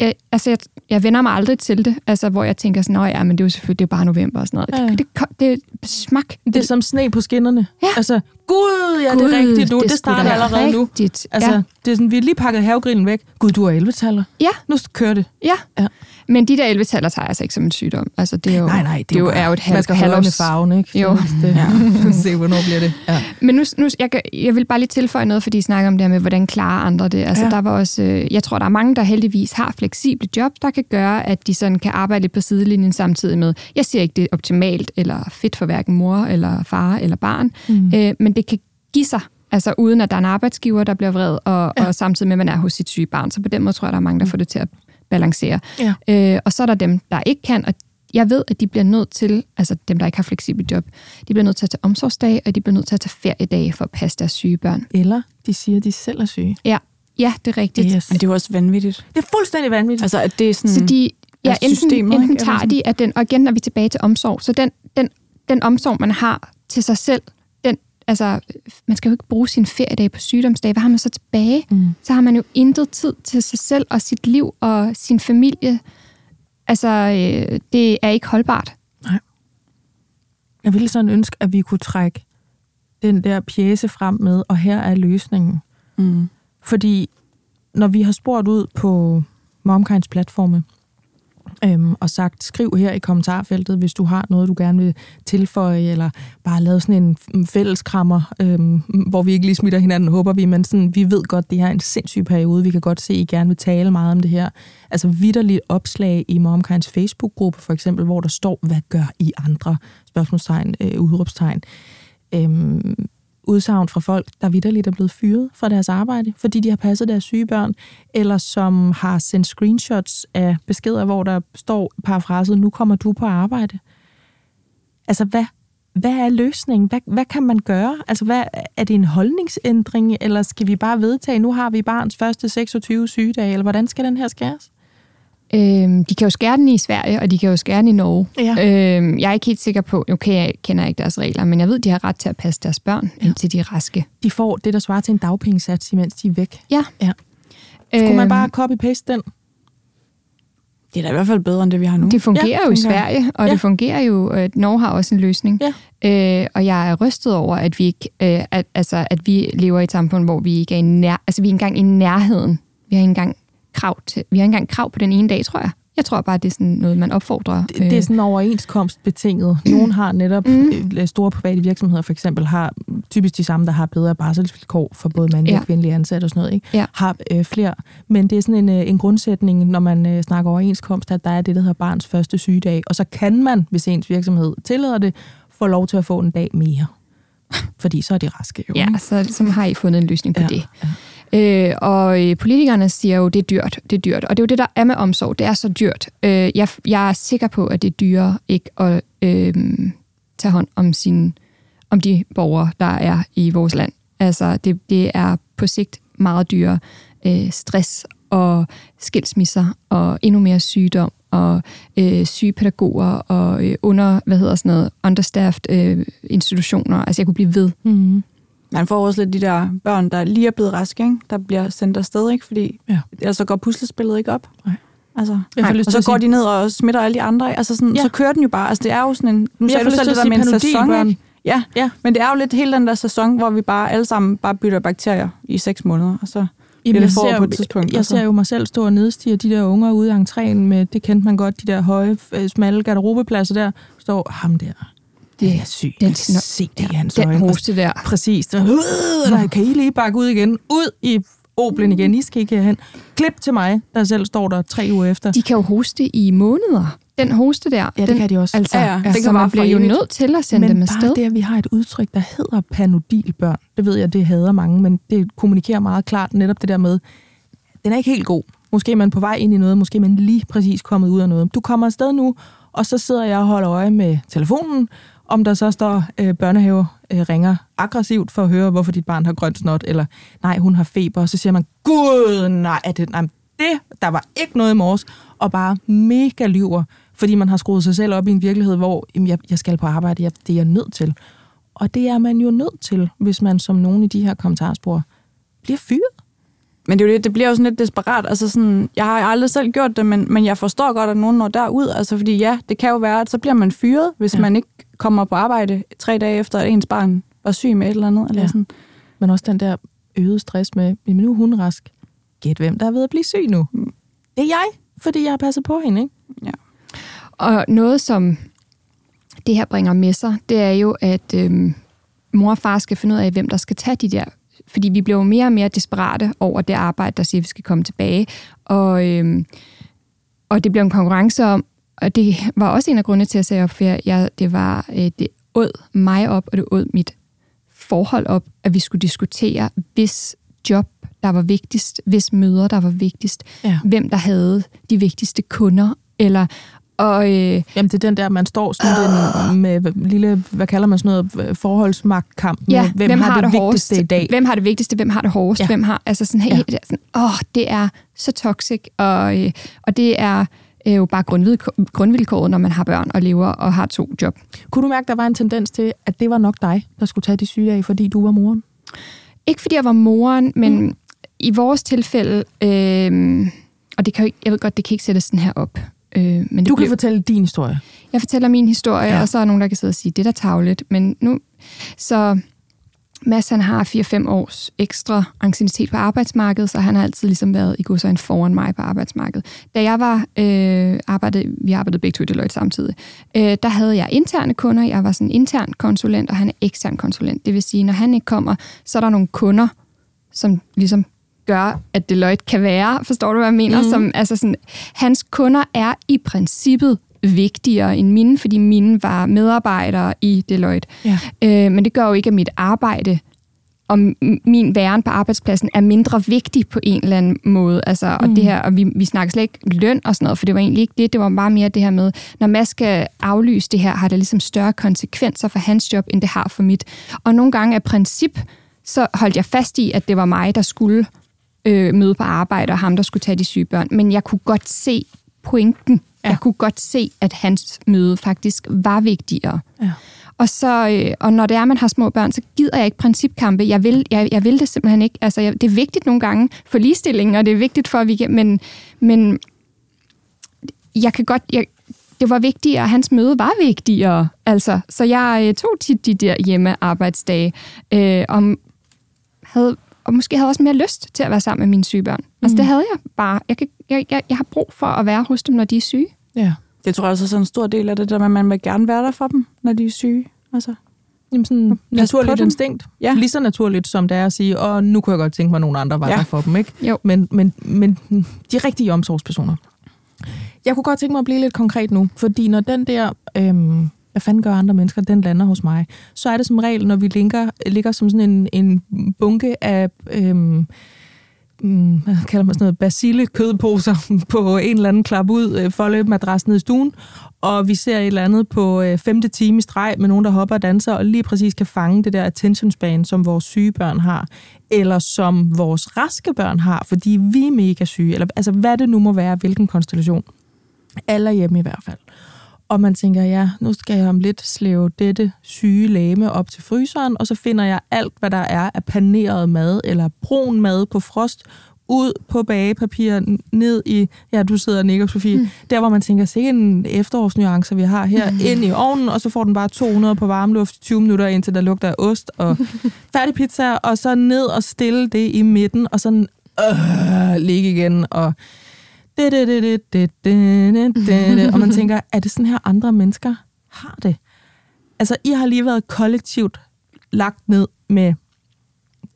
Jeg, altså, jeg, jeg vender mig aldrig til det, altså, hvor jeg tænker sådan, "Nå ja, men det er jo selvfølgelig det bare november og sådan noget. Ja. Det, det, det er smag. Det er som sne på skinnerne. Ja. Altså, gud, ja, det Gud, er rigtigt nu. Det, skulle starter allerede nu. rigtigt. Altså, Ja. det er sådan, vi har lige pakket havegrillen væk. Gud, du er 11 Ja. Nu kører det. Ja. Ja. Men de der 11 tager jeg altså ikke som en sygdom. Altså, det er jo, Nej, nej, det, det er jo, er jo et halvt Man skal holde øje med farven, ikke? Jo. Det, ja. Se, hvornår bliver det. Ja. Men nu, nu jeg, jeg vil bare lige tilføje noget, fordi I snakker om det her med, hvordan klarer andre det. Altså, Ja. der var også, øh, jeg tror, der er mange, der heldigvis har fleksible job, der kan gøre, at de sådan kan arbejde lidt på sidelinjen samtidig med. Jeg siger ikke, det er optimalt eller fedt for hverken mor eller far eller barn, mm. øh, men det kan give sig, altså uden at der er en arbejdsgiver, der bliver vred, og, ja. og samtidig med, at man er hos sit syge barn. Så på den måde tror jeg, der er mange, der får det til at balancere. Ja. Øh, og så er der dem, der ikke kan, og jeg ved, at de bliver nødt til, altså dem, der ikke har fleksibelt job, de bliver nødt til at tage omsorgsdage, og de bliver nødt til at tage feriedage for at passe deres syge børn. Eller de siger, at de selv er syge. Ja, Ja, det er rigtigt. Yes. Men det er jo også vanvittigt. Det er fuldstændig vanvittigt. Altså, at det er sådan... Så de, ja, Altså enten, systemet, enten tager Eller de, at den, og igen er vi tilbage til omsorg, så den, den, den omsorg, man har til sig selv, altså, man skal jo ikke bruge sin feriedag på sygdomsdag. Hvad har man så tilbage? Mm. Så har man jo intet tid til sig selv og sit liv og sin familie. Altså, øh, det er ikke holdbart. Jeg ville sådan ønske, at vi kunne trække den der pjæse frem med, og her er løsningen. Mm. Fordi når vi har spurgt ud på MomKinds platforme, øhm, og sagt, skriv her i kommentarfeltet, hvis du har noget, du gerne vil tilføje, eller bare lave sådan en fælleskrammer, øhm, hvor vi ikke lige smitter hinanden, håber vi, men sådan, vi ved godt, det her er en sindssyg periode. Vi kan godt se, at I gerne vil tale meget om det her. Altså vidderligt opslag i MomKinds Facebook-gruppe, for eksempel, hvor der står, hvad gør I andre? Spørgsmålstegn, øh, udråbstegn. Øhm, udsagn fra folk, der vidderligt er blevet fyret fra deres arbejde, fordi de har passet deres syge børn, eller som har sendt screenshots af beskeder, hvor der står parafraset, nu kommer du på arbejde. Altså, hvad, hvad er løsningen? Hvad, hvad kan man gøre? Altså, hvad, er det en holdningsændring, eller skal vi bare vedtage, nu har vi barns første 26 sygedage, eller hvordan skal den her skæres? Øhm, de kan jo skære den i Sverige, og de kan jo skære den i Norge. Ja. Øhm, jeg er ikke helt sikker på, okay, jeg kender ikke deres regler, men jeg ved, de har ret til at passe deres børn, ja. indtil de er raske. De får det, der svarer til en dagpengesats, imens de er væk. Ja. Ja. Skulle man Øhm, bare copy-paste den? Det er da i hvert fald bedre, end det vi har nu. Det fungerer Ja, jo i. Sverige, og Ja. det fungerer jo, at Norge har også en løsning. Ja. Øh, og jeg er rystet over, at vi ikke, øh, at, altså, at vi lever i et samfund, hvor vi ikke er i nær, altså vi er engang i nærheden. Vi har ikke engang krav til, vi har ikke engang krav på den ene dag, tror jeg. Jeg tror bare, det er sådan noget, man opfordrer. Det, det er sådan overenskomstbetinget. Nogle har netop, mm. store private virksomheder for eksempel, har typisk de samme, der har bedre barselsvilkår for både mandlige Ja. og kvindelige ansatte og sådan noget, ikke? Ja. har øh, flere. Men det er sådan en, øh, en grundsætning, når man øh, snakker overenskomst, at der er det, der hedder barns første sygedag. Og så kan man, hvis ens virksomhed tillader det, få lov til at få en dag mere. Fordi så er de raske jo. Ja, så, så har I fundet en løsning på Ja, det. Øh, og øh, politikerne siger jo, det er dyrt, det er dyrt. Og det er jo det, der er med omsorg. Det er så dyrt. Øh, jeg, jeg er sikker på, at det er dyrere ikke at øh, tage hånd om, sin, om de borgere, der er i vores land. Altså, det, det er på sigt meget dyrere. Øh, stress og skilsmisser og endnu mere sygdom og øh, syge pædagoger og øh, under, hvad hedder sådan noget, understaffed øh, institutioner. Altså, jeg kunne blive ved. Mm-hmm. Man får også lidt de der børn, der lige er blevet raske, ikke? der bliver sendt afsted, ikke? fordi Ja. ellers så går puslespillet ikke op. Nej. Altså, Jeg får lyst og så går sige- de ned og smitter alle de andre. Altså sådan, Ja. Så kører den jo bare. Altså, det er jo sådan en... Nu jeg sagde du selv det der med en sæson, ikke? Ja. Ja. men det er jo lidt hele den der sæson, hvor vi bare alle sammen bare bytter bakterier i seks måneder, og så Jamen, bliver jeg det på et tidspunkt. Jeg og så- ser jo mig selv stå og nedstige de der unger ude i entréen med, det kendte man godt, de der høje, øh, smalle garderobepladser der. Står ham der. Det- er syg. den- Jeg kan se det i hans Den øjne. hoste der. Præcis. Der, øh, der, kan I lige bakke ud igen? Ud i Oplen igen. I skal ikke herhen. Klip til mig, der selv står der tre uger efter. De kan jo hoste i måneder. Den hoste der, Ja, det den, kan de også. Altså, Ja, ja. Det kan så bare man bliver jo nødt til at sende men dem bare afsted. det, at vi har et udtryk, der hedder panodilbørn. Det ved jeg, det hader mange, men det kommunikerer meget klart netop det der med, den er ikke helt god. Måske er man på vej ind i noget, måske er man lige præcis kommet ud af noget. Du kommer afsted nu, og så sidder jeg og holder øje med telefonen, om der så står øh, børnehave øh, ringer aggressivt for at høre, hvorfor dit barn har grønt snot, eller nej, hun har feber, og så siger man, gud, nej, er det, nej, det, der var ikke noget i morges, og bare mega lyver, fordi man har skruet sig selv op i en virkelighed, hvor jamen, jeg, jeg skal på arbejde, jeg, det er jeg nødt til. Og det er man jo nødt til, hvis man som nogen i de her kommentarspor bliver fyret. Men det, er jo det, det bliver jo sådan lidt desperat. Altså sådan, jeg har aldrig selv gjort det, men, men jeg forstår godt, at nogen når derud. Altså fordi ja, det kan jo være, at så bliver man fyret, hvis ja. man ikke kommer på arbejde tre dage efter, at ens barn var syg med et eller andet. Eller Ja. sådan. Men også den der øgede stress med, jamen nu er hun rask. Gæt hvem, der er ved at blive syg nu. Mm. Det er jeg, fordi jeg har passet på hende, ikke? Og noget, som det her bringer med sig, det er jo, at øhm, mor og far skal finde ud af, hvem der skal tage de der. Fordi vi bliver jo mere og mere desperate over det arbejde, der siger, at vi skal komme tilbage. Og, øhm, og det bliver en konkurrence om, og det var også en af grundene til, at jeg sagde op, for jeg, jeg, det var, øh, det åd mig op, og det åd mit forhold op, at vi skulle diskutere, hvis job, der var vigtigst, hvis møder, der var vigtigst, Ja. hvem der havde de vigtigste kunder, eller Og, øh, Jamen, det er den der, man står sådan øh. med lille, hvad kalder man sådan noget, forholdsmagtkamp. ja, hvem, hvem har, det, det vigtigste i dag? Hvem har det vigtigste? Hvem har det hårdest? Ja. Hvem har, altså sådan helt, ja. sådan, åh, det er så toxic, og, øh, og det er øh, jo bare grundvilkår, grundvilkåret, når man har børn og lever og har to job. Kunne du mærke, der var en tendens til, at det var nok dig, der skulle tage de syge af, fordi du var moren? Ikke fordi jeg var moren, men mm. i vores tilfælde, øh, og det kan jo ikke, jeg ved godt, det kan ikke sættes sådan her op. Øh, men det du kan blev, fortælle din historie. Jeg fortæller min historie, Ja. og så er nogen, der kan sidde og sige, det er da tavligt. Men nu, så Mads han har 4-5 års ekstra anciennitet på arbejdsmarkedet, så han har altid ligesom været i god så en foran mig på arbejdsmarkedet. Da jeg var øh, arbejdede, vi arbejdede begge to i Deloitte samtidig, øh, der havde jeg interne kunder. Jeg var sådan intern konsulent, og han er ekstern konsulent. Det vil sige, når han ikke kommer, så er der nogle kunder, som ligesom gør, at Deloitte kan være, forstår du, hvad jeg mener? Mm. Som, altså sådan, hans kunder er i princippet vigtigere end mine, fordi mine var medarbejdere i Deloitte. Ja. Øh, men det gør jo ikke, at mit arbejde og min væren på arbejdspladsen er mindre vigtig på en eller anden måde. Altså, og, det her, og vi, vi snakker slet ikke løn og sådan noget, for det var egentlig ikke det. Det var bare mere det her med, når Mads skal aflyse det her, har det ligesom større konsekvenser for hans job, end det har for mit. Og nogle gange af princip, så holdt jeg fast i, at det var mig, der skulle øh, møde på arbejde, og ham, der skulle tage de syge børn. Men jeg kunne godt se pointen. Ja. Jeg kunne godt se, at hans møde faktisk var vigtigere. Ja. Og, så, øh, og når det er, man har små børn, så gider jeg ikke principkampe. Jeg vil, jeg, jeg vil det simpelthen ikke. Altså, jeg, det er vigtigt nogle gange for ligestillingen, og det er vigtigt for, at vi kan... Men, men jeg kan godt... Jeg, det var vigtigere, hans møde var vigtigere. Altså, så jeg øh, tog tit de der hjemmearbejdsdage, øh, om, havde, og måske havde også mere lyst til at være sammen med mine syge børn. Altså, det havde jeg bare. Jeg, kan, jeg, jeg, jeg har brug for at være hos dem, når de er syge. Ja. Det tror jeg også er sådan en stor del af det, der med, at man vil gerne være der for dem, når de er syge. Altså. Jamen sådan naturligt instinkt. Ja. Lige så naturligt som det er at sige, og nu kunne jeg godt tænke mig, at nogen andre var Ja. der for dem. Ikke? Jo. Men, men, men de rigtige omsorgspersoner. Jeg kunne godt tænke mig at blive lidt konkret nu, fordi når den der, øhm, hvad fanden gør andre mennesker, den lander hos mig, så er det som regel, når vi linker, ligger som sådan en, en bunke af... Øhm, mm, hvad kalder man sådan noget, basile kødposer på en eller anden klap ud, øh, folde madras ned i stuen, og vi ser et eller andet på øh, femte time i streg med nogen, der hopper og danser, og lige præcis kan fange det der attention span, som vores syge børn har, eller som vores raske børn har, fordi vi er mega syge, eller altså hvad det nu må være, hvilken konstellation. Alle hjemme i hvert fald. Og man tænker, ja, nu skal jeg om lidt slæve dette syge lame op til fryseren, og så finder jeg alt, hvad der er af paneret mad, eller brun mad på frost, ud på bagepapir, ned i, ja, du sidder og nikker, Sofie, mm. der hvor man tænker, sikke en efterårsnuance, vi har her, mm. ind i ovnen, og så får den bare 200 på varmluft i 20 minutter, indtil der lugter af ost og færdig pizza, og så ned og stille det i midten, og sådan øh, ligge igen, og og man tænker, er det sådan her andre mennesker har det? Altså, I har lige været kollektivt lagt ned med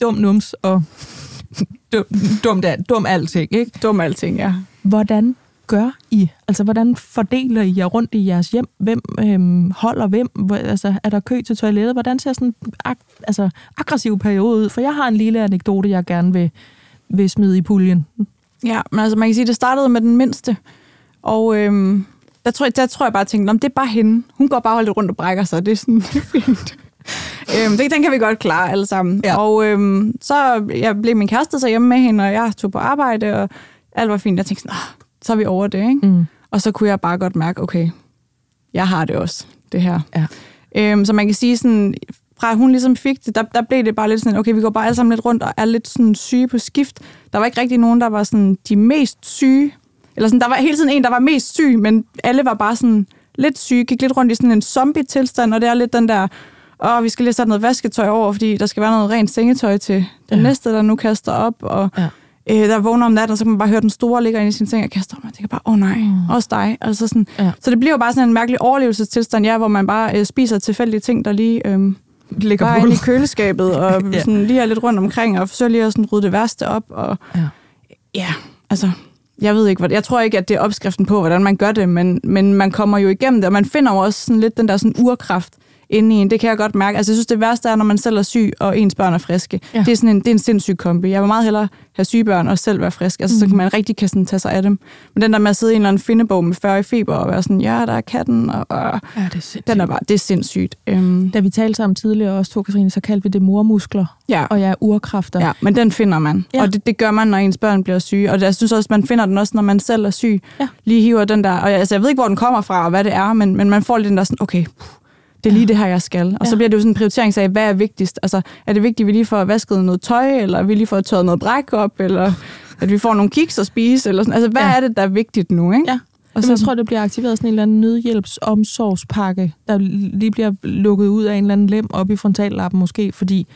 dum nums og dum, dum, dum alting, ikke? Dum alting, ja. Hvordan gør I? Altså, hvordan fordeler I jer rundt i jeres hjem? Hvem øhm, holder hvem? Altså, er der kø til toilettet? Hvordan ser sådan en ag- altså, aggressiv periode ud? For jeg har en lille anekdote, jeg gerne vil, vil smide i puljen. Ja, men altså man kan sige, at det startede med den mindste. Og øhm, der, tror jeg, der tror jeg bare, at jeg tænkte, "Nå, det er bare hende. Hun går bare og holder rundt og brækker sig. Det er sådan, fint. øhm, det, den kan vi godt klare alle sammen. Ja. Og øhm, så jeg blev min kæreste så hjemme med hende, og jeg tog på arbejde, og alt var fint. Jeg tænkte sådan, "Ah, så er vi over det, ikke? Mm. Og så kunne jeg bare godt mærke, okay, jeg har det også, det her. Ja. Øhm, så man kan sige sådan, fra hun ligesom fik det, der, der blev det bare lidt sådan, okay, vi går bare alle sammen lidt rundt og er lidt sådan syge på skift. Der var ikke rigtig nogen, der var sådan de mest syge. Eller sådan, der var hele tiden en, der var mest syg, men alle var bare sådan lidt syge, gik lidt rundt i sådan en zombie-tilstand, og det er lidt den der, åh, vi skal lige sætte noget vasketøj over, fordi der skal være noget rent sengetøj til den Ja. næste, der nu kaster op, og Ja. øh, der vågner om natten, og så kan man bare høre den store ligger inde i sin seng og kaster op, og tænker bare, åh oh, nej, Mm. også dig. Altså sådan, Ja. Så det bliver jo bare sådan en mærkelig overlevelsestilstand, ja, hvor man bare øh, spiser tilfældige ting, der lige øh, Ligger bare på inde i køleskabet, og ja. sådan lige er lidt rundt omkring, og forsøger lige at sådan rydde det værste op. Og, Ja. ja, altså, jeg ved ikke, hvad, jeg tror ikke, at det er opskriften på, hvordan man gør det, men, men man kommer jo igennem det, og man finder jo også sådan lidt den der sådan urkraft, inde i en. Det kan jeg godt mærke. Altså, jeg synes, det værste er, når man selv er syg, og ens børn er friske. Ja. Det, er sådan en, det er en sindssyg kombi. Jeg vil meget hellere have syge børn og selv være frisk. Altså, mm. så kan man rigtig kan sådan, tage sig af dem. Men den der med at sidde i en eller anden findebog med 40 i feber og være sådan, ja, der er katten, og, og ja, det er sindssygt. Den er bare, det er sindssygt. Um, da vi talte sammen tidligere også, to Katrine, så kaldte vi det mormuskler. Ja. Og jeg er urkræfter. Ja, men den finder man. Ja. Og det, det, gør man, når ens børn bliver syge. Og jeg synes også, man finder den også, når man selv er syg. Ja. Lige hiver den der, og jeg, altså, jeg ved ikke, hvor den kommer fra, og hvad det er, men, men man får lidt den der sådan, okay, det er lige det her, jeg skal. Og ja. så bliver det jo sådan en prioritering af, hvad er vigtigst? Altså, er det vigtigt, at vi lige får vasket noget tøj, eller vi lige får tørret noget bræk op, eller at vi får nogle kiks at spise, eller sådan. Altså, hvad ja. er det, der er vigtigt nu, ikke? Ja. Og så jeg tror, det bliver aktiveret sådan en eller anden nødhjælpsomsorgspakke, der lige bliver lukket ud af en eller anden lem op i frontallappen måske, fordi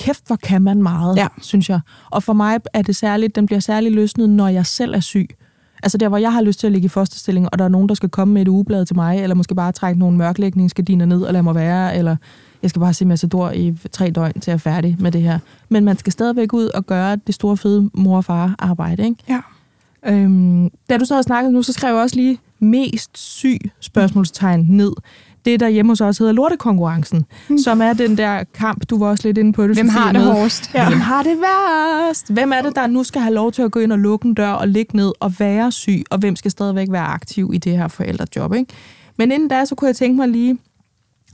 kæft, hvor kan man meget, ja. synes jeg. Og for mig er det særligt, den bliver særligt løsnet, når jeg selv er syg. Altså der, hvor jeg har lyst til at ligge i fosterstilling, og der er nogen, der skal komme med et ugeblad til mig, eller måske bare trække nogle mørklægningsgardiner ned og lade mig være, eller jeg skal bare se Massador i tre døgn til at være færdig med det her. Men man skal stadigvæk ud og gøre det store fede mor og far arbejde, ikke? Ja. Øhm, da du så har snakket nu, så skrev jeg også lige mest syg spørgsmålstegn ned det, der hjemme hos os hedder lortekonkurrencen, mm. som er den der kamp, du var også lidt inde på det. Hvem har det hårdest? Ja. Hvem har det værst? Hvem er det, der nu skal have lov til at gå ind og lukke en dør og ligge ned og være syg, og hvem skal stadigvæk være aktiv i det her forældrejob? Ikke? Men inden da, så kunne jeg tænke mig lige,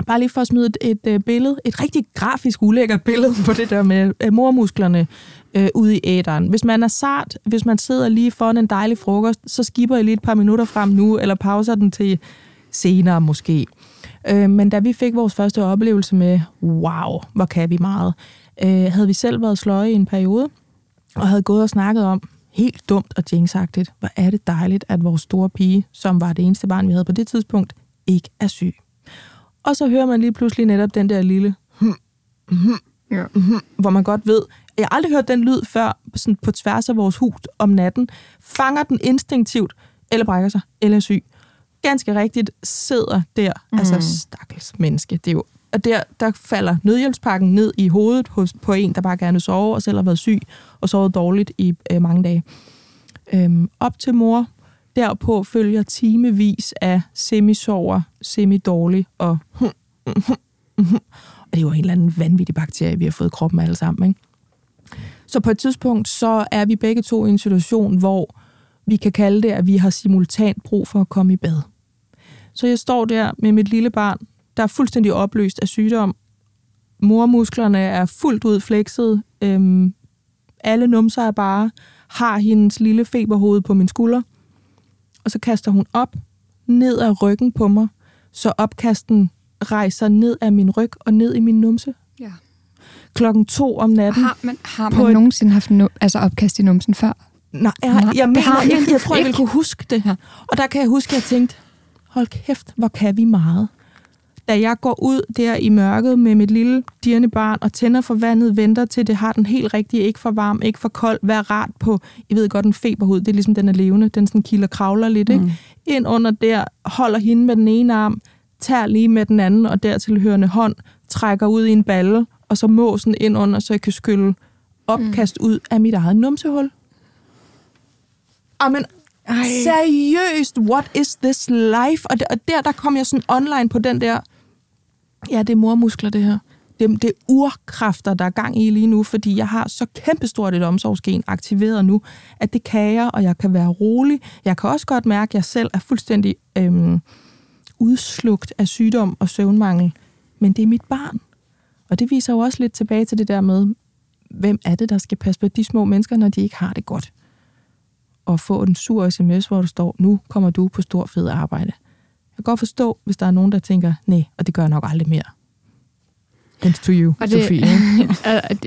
bare lige for at smide et, et, øh, billede, et rigtig grafisk ulækkert billede på det der med uh, mormusklerne uh, ude i æderen. Hvis man er sart, hvis man sidder lige foran en dejlig frokost, så skipper jeg lige et par minutter frem nu, eller pauser den til senere måske. Øh, men da vi fik vores første oplevelse med, wow, hvor kan vi meget, øh, havde vi selv været sløje i en periode, og havde gået og snakket om, helt dumt og jinxagtigt, hvor er det dejligt, at vores store pige, som var det eneste barn, vi havde på det tidspunkt, ikke er syg. Og så hører man lige pludselig netop den der lille, hmm, hmm, ja. hmm, hvor man godt ved, jeg har aldrig hørt den lyd før sådan på tværs af vores hus om natten. Fanger den instinktivt, eller brækker sig, eller er syg ganske rigtigt sidder der, mm. altså stakkels menneske, det er jo og der, der falder nødhjælpspakken ned i hovedet hos, på en, der bare gerne vil sove, og selv har været syg og sovet dårligt i øh, mange dage. Øhm, op til mor, derpå følger timevis af semisover, semi-dårlig og... Og det er jo en eller anden vanvittig bakterie, vi har fået i kroppen alle sammen. Ikke? Så på et tidspunkt, så er vi begge to i en situation, hvor vi kan kalde det, at vi har simultant brug for at komme i bad. Så jeg står der med mit lille barn, der er fuldstændig opløst af sygdom. Mormusklerne er fuldt ud flekset. Øhm, alle numser er bare, har hendes lille feberhoved på min skulder. Og så kaster hun op, ned ad ryggen på mig, så opkasten rejser ned af min ryg og ned i min numse. Ja. Klokken to om natten. Har man, har man et... nogensinde haft no, altså opkast i numsen før? Nej, jeg, jeg, jeg, mener, jeg, jeg tror, jeg ville kunne huske det. Ja. Og der kan jeg huske, at jeg tænkte, hold kæft, hvor kan vi meget. Da jeg går ud der i mørket med mit lille dirrende barn og tænder for vandet, venter til det har den helt rigtige, ikke for varm, ikke for kold, vær rart på, I ved godt, en feberhud, det er ligesom den er levende, den sådan kilder kravler lidt, ikke? Mm. Ind under der, holder hende med den ene arm, tager lige med den anden og dertil hørende hånd, trækker ud i en balle, og så måsen ind under, så jeg kan skylle opkast mm. ud af mit eget numsehul. Amen, ej. Seriøst, what is this life? Og, og der, der kom jeg sådan online på den der, ja, det er mormuskler, det her. Det, det er urkræfter, der er gang i lige nu, fordi jeg har så kæmpestort et omsorgsgen aktiveret nu, at det kan jeg, og jeg kan være rolig. Jeg kan også godt mærke, at jeg selv er fuldstændig øhm, udslugt af sygdom og søvnmangel. Men det er mit barn. Og det viser jo også lidt tilbage til det der med, hvem er det, der skal passe på de små mennesker, når de ikke har det godt at få en sur sms, hvor der står, nu kommer du på stor fed arbejde. Jeg kan godt forstå, hvis der er nogen, der tænker, nej, og det gør jeg nok aldrig mere. Thanks to you, og det, Sofie.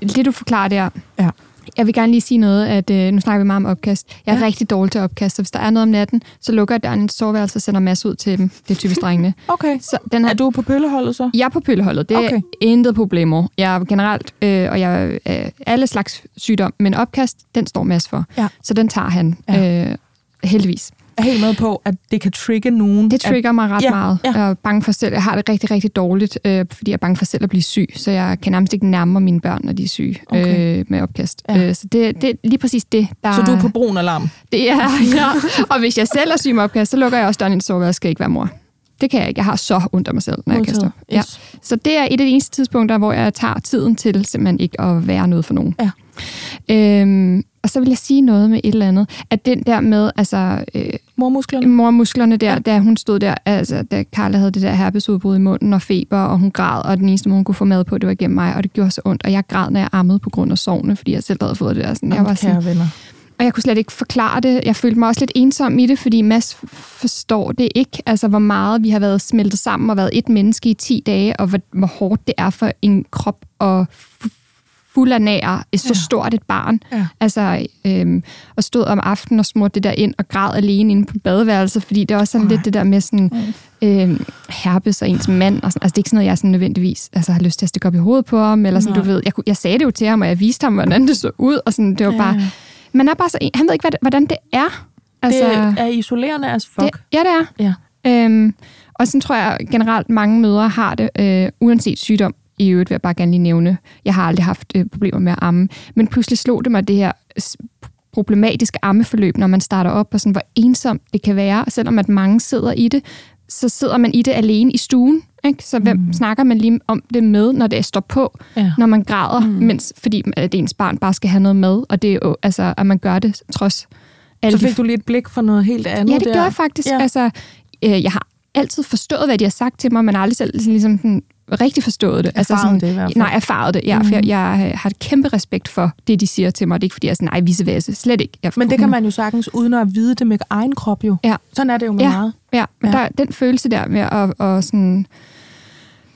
det, du forklarer der, ja. Jeg vil gerne lige sige noget, at øh, nu snakker vi meget om opkast. Jeg er ja. rigtig dårlig til opkast, så hvis der er noget om natten, så lukker jeg døren i soveværelse og sender masser ud til dem. Det er typisk drengene. Okay. Så den her, er du på pølleholdet så? Jeg er på pølleholdet. Det er okay. intet problemer. Jeg er generelt, øh, og jeg er øh, alle slags sygdom, men opkast, den står Mads for. Ja. Så den tager han. Ja. Øh, heldigvis er helt med på, at det kan trigge nogen. Det trigger at, mig ret ja, meget. Ja. Jeg er bange for selv. Jeg har det rigtig, rigtig dårligt, øh, fordi jeg er bange for selv at blive syg. Så jeg kan nærmest ikke nærme mine børn, når de er syge okay. øh, med opkast. Ja. Øh, så det, det er lige præcis det, der... Så du er på brun alarm? Det er, ja. Og hvis jeg selv er syg med opkast, så lukker jeg også døren ind, så jeg skal ikke være mor. det kan jeg ikke. Jeg har så ondt af mig selv, når jeg kaster. Ja. Yes. Så det er et af de eneste tidspunkter, hvor jeg tager tiden til simpelthen ikke at være noget for nogen. Ja. Øhm, og så vil jeg sige noget med et eller andet. At den der med, altså, øh, Mormusklerne. mormusklerne der, ja. da hun stod der, altså da Carla havde det der herpesudbrud i munden og feber, og hun græd, og den eneste måde, hun kunne få mad på, det var gennem mig, og det gjorde så ondt. Og jeg græd, når jeg ammede på grund af sovne, fordi jeg selv havde fået det der. Sådan, jeg var sådan, venner. og jeg kunne slet ikke forklare det. Jeg følte mig også lidt ensom i det, fordi Mads forstår det ikke. Altså, hvor meget vi har været smeltet sammen og været et menneske i 10 dage, og hvor, hvor hårdt det er for en krop at f- fuld af nær så Ja. stort et barn. Ja. Altså, øhm, og stod om aftenen og smurte det der ind og græd alene inde på badeværelset, fordi det er også sådan Ej. lidt det der med sådan, øhm, herpes og ens mand. Og sådan. Altså, det er ikke sådan noget, jeg sådan nødvendigvis altså, har lyst til at stikke op i hovedet på ham, eller sådan, Nej. du ved. Jeg, kunne- jeg sagde det jo til ham, og jeg viste ham, hvordan det så ud, og sådan, det var Ja. bare... Man er bare så... Han ved ikke, hvad hvordan det er. Altså, det er isolerende as fuck. det, ja, det er. Ja. Øhm, og sådan tror jeg generelt, mange mødre har det, øh, uanset sygdom. I øvrigt vil jeg bare gerne lige nævne, jeg har aldrig haft øh, problemer med at amme. Men pludselig slog det mig det her problematiske ammeforløb, når man starter op, og sådan, hvor ensomt det kan være. Og selvom at mange sidder i det, så sidder man i det alene i stuen. Ikke? Så hvem mm. snakker man lige om det med, når det står på, Ja. når man græder, mm. mens, fordi at ens barn bare skal have noget mad, og det er jo, altså, at man gør det trods alle Så de fik du lige et blik for noget helt andet Ja, det der. gør jeg faktisk. Ja. Altså, øh, jeg har altid forstået, hvad de har sagt til mig, men aldrig selv ligesom, sådan, rigtig forstået det. Erfaret sådan, det i hvert fald. Nej, erfaret det, ja. Mm. For jeg, jeg har kæmpe respekt for det, de siger til mig. Det er ikke, fordi jeg er sådan, nej, vise væse. Slet ikke. Jeg, Men det kan man jo sagtens, uden at vide det med egen krop jo. Ja. Sådan er det jo med Ja. meget. Ja, men Ja. der er den følelse der med at, at sådan,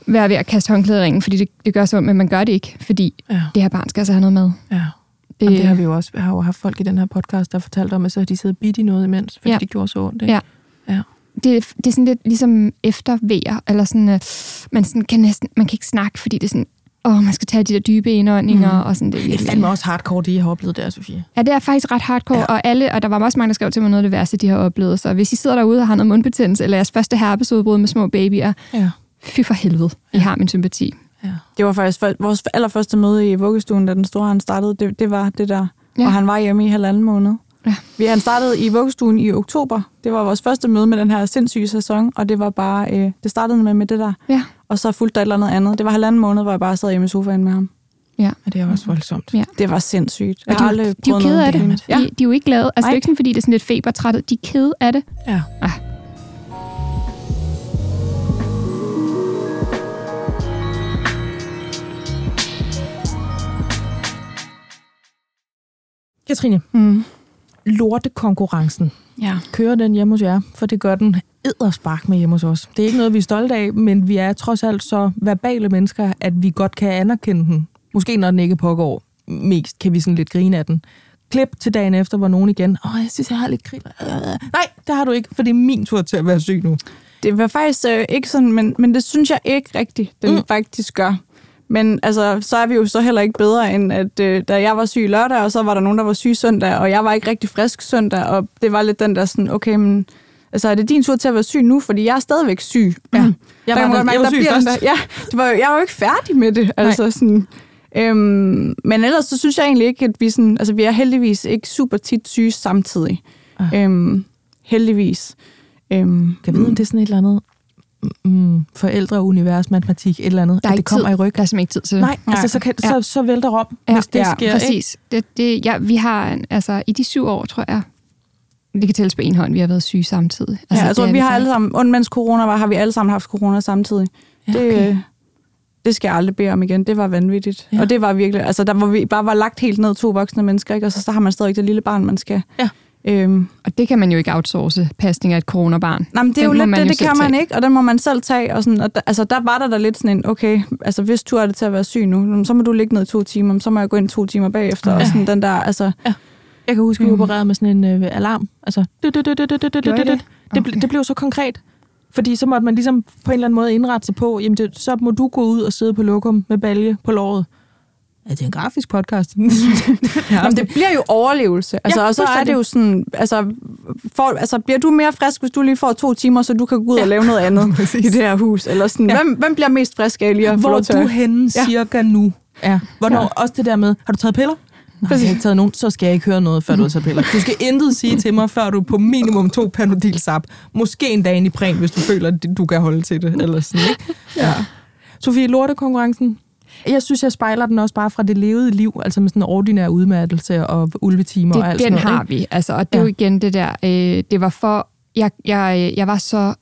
være ved at kaste håndklæder i ringen, fordi det, det gør så ondt, men man gør det ikke, fordi Ja. det her barn skal altså have noget med. ja. Det, Jamen, det har vi jo også. Jeg har jo haft folk i den her podcast, der fortalt om, at så har de siddet bidt i noget imens, fordi. Ja. det gjorde så ondt. Ikke? Ja. ja. Det, det er sådan lidt ligesom eftervejer, eller sådan, øh, man sådan kan næsten, man kan ikke snakke, fordi det er sådan, åh, man skal tage de der dybe indåndinger, mm. og sådan, det er Det er virkelig... fandme også hardcore, det I har oplevet der, Sofie. Ja, det er faktisk ret hardcore, Ja. ja. og, alle, og der var også mange, der skrev til mig noget af det værste, de har oplevet. Så hvis I sidder derude og har noget mundbetændelse, eller jeres første herpesudbrud med små babyer, Ja. fy for helvede, I har min sympati. ja. Det var faktisk for, vores allerførste møde i vuggestuen, da den store han startede. Det, det var det der. Ja. Ja. Og han var hjemme i halvanden måned. Ja. Vi, han startede i vuggestuen i oktober. Det var vores første møde med den her sindssyge sæson, og det var bare, øh, det startede med, med det der. Ja. Og så fulgte der et eller andet andet. Det var halvanden måned, hvor jeg bare sad hjemme i sofaen med ham. Ja. Og det er også voldsomt. Ja. Det var sindssygt. Jeg Og de, har er aldrig de er jo kede af det. Ja. De, de er jo ikke glade. Altså, det er Nej. ikke sådan, fordi det er sådan lidt febertrættet. De er kede af det. Ja. Ah. Katrine, Mm. Lortekonkurrencen. Ja. Kører den hjemme hos jer? For det gør den edderspark med hjemme hos os. Det er ikke noget, vi er stolte af, men vi er trods alt så verbale mennesker, at vi godt kan anerkende den. Måske når den ikke pågår mest, kan vi sådan lidt grine af den. Klip til dagen efter, hvor nogen igen, åh, jeg synes, jeg har lidt. Øh. Nej, det har du ikke, for det er min tur til at være syg nu. Det var faktisk øh, ikke sådan, men, men det synes jeg ikke rigtigt, den mm. faktisk gør. Men altså, så er vi jo så heller ikke bedre, end at øh, da jeg var syg lørdag, og så var der nogen, der var syg søndag, og jeg var ikke rigtig frisk søndag, og det var lidt den der sådan, okay, men altså, er det din tur til at være syg nu? Fordi jeg er stadigvæk syg. Ja. Jeg Der var, man den, mærke, jeg var der syg først. Der, ja, det var, jeg var jo ikke færdig med det. Altså, sådan, øhm, men ellers så synes jeg egentlig ikke, at vi, sådan, altså, vi er heldigvis ikke super tit syge samtidig. Ah. Øhm, heldigvis. Øhm, Kan vide, om det er sådan et eller andet mm, forældre, univers, matematik, et eller andet, Der er at det ikke kommer tid. i ryg. Der er simpelthen ikke tid til det. Nej, Nej. altså så, kan, Ja. så, så vælter Rom, Ja, hvis det ja, sker. Ikke? Præcis. Det, det, ja, vi har, altså, i de syv år, tror jeg, det kan tælles på en hånd, vi har været syge samtidig. Altså, Altså, ja, jeg tror, det er vi har alle ikke. sammen, und mens corona var, har vi alle sammen haft corona samtidig. Ja, Det, okay. øh, det skal jeg aldrig bede om igen. Det var vanvittigt. Ja. Ja. Og det var virkelig, altså der var vi bare var lagt helt ned to voksne mennesker, ikke? og så, så har man stadig det lille barn, man skal. Ja. Øhm, Og det kan man jo ikke outsource, pasning af et coronabarn. nej, men det er Den jo lidt det, det kan man tage. ikke, og den må man selv tage. Og sådan, og der, altså, der var der da lidt sådan en, okay, altså hvis du er det til at være syg nu, så må du ligge ned i to timer, så må jeg gå ind to timer bagefter. Ja. Og sådan den der, altså, Jeg kan huske, at vi Mm. opererede med sådan en øh, alarm. Altså, det blev så konkret. Fordi så måtte man ligesom på en eller anden måde indrette sig på, jamen det, så må du gå ud og sidde på lokum med balje på låret. Ja, det er en grafisk podcast. ja, Jamen, det bliver jo overlevelse. Altså, Ja, og så er det jo sådan, altså, for, altså, bliver du mere frisk, hvis du lige får to timer, så du kan gå ud og lave noget andet Præcis. i det her hus? Eller sådan, Ja. ja. hvem, hvem bliver mest frisk af lige at få Hvor lov er til du henne Ja. cirka nu? Ja. Hvornår, Ja. også det der med, har du taget piller? Jeg har ikke taget nogen, så skal jeg ikke høre noget, før du har taget piller. Du skal intet sige til mig, før du er på minimum to panodil sap. Måske en dag i præn, hvis du føler, at du kan holde til det. Eller sådan, ikke? Ja. Sofie, lortekonkurrencen, jeg synes, jeg spejler den også bare fra det levede liv, altså med sådan en ordinær udmattelse og ulvetimer det, og alt den sådan noget. har vi, altså, og det er Ja. jo igen det der, øh, det var for, jeg, jeg, jeg var så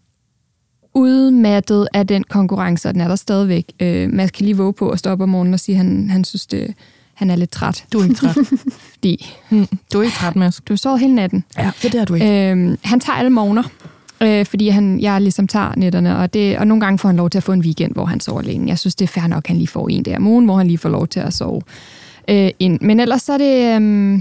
udmattet af den konkurrence, og den er der stadigvæk. Øh, Mads kan lige våge på at stå op om morgenen og sige, at han, han synes, det, han er lidt træt, Du er ikke træt. fordi Hmm. Du er ikke træt, Mads. du sov hele natten. Ja, det er du ikke. Øh, han tager alle morgener, øh, fordi han, jeg ligesom tager netterne, og, det, og nogle gange får han lov til at få en weekend, hvor han sover alene. Jeg synes, det er fair nok, at han lige får en der om ugen, hvor han lige får lov til at sove øh, ind. Men ellers så er det... Øh,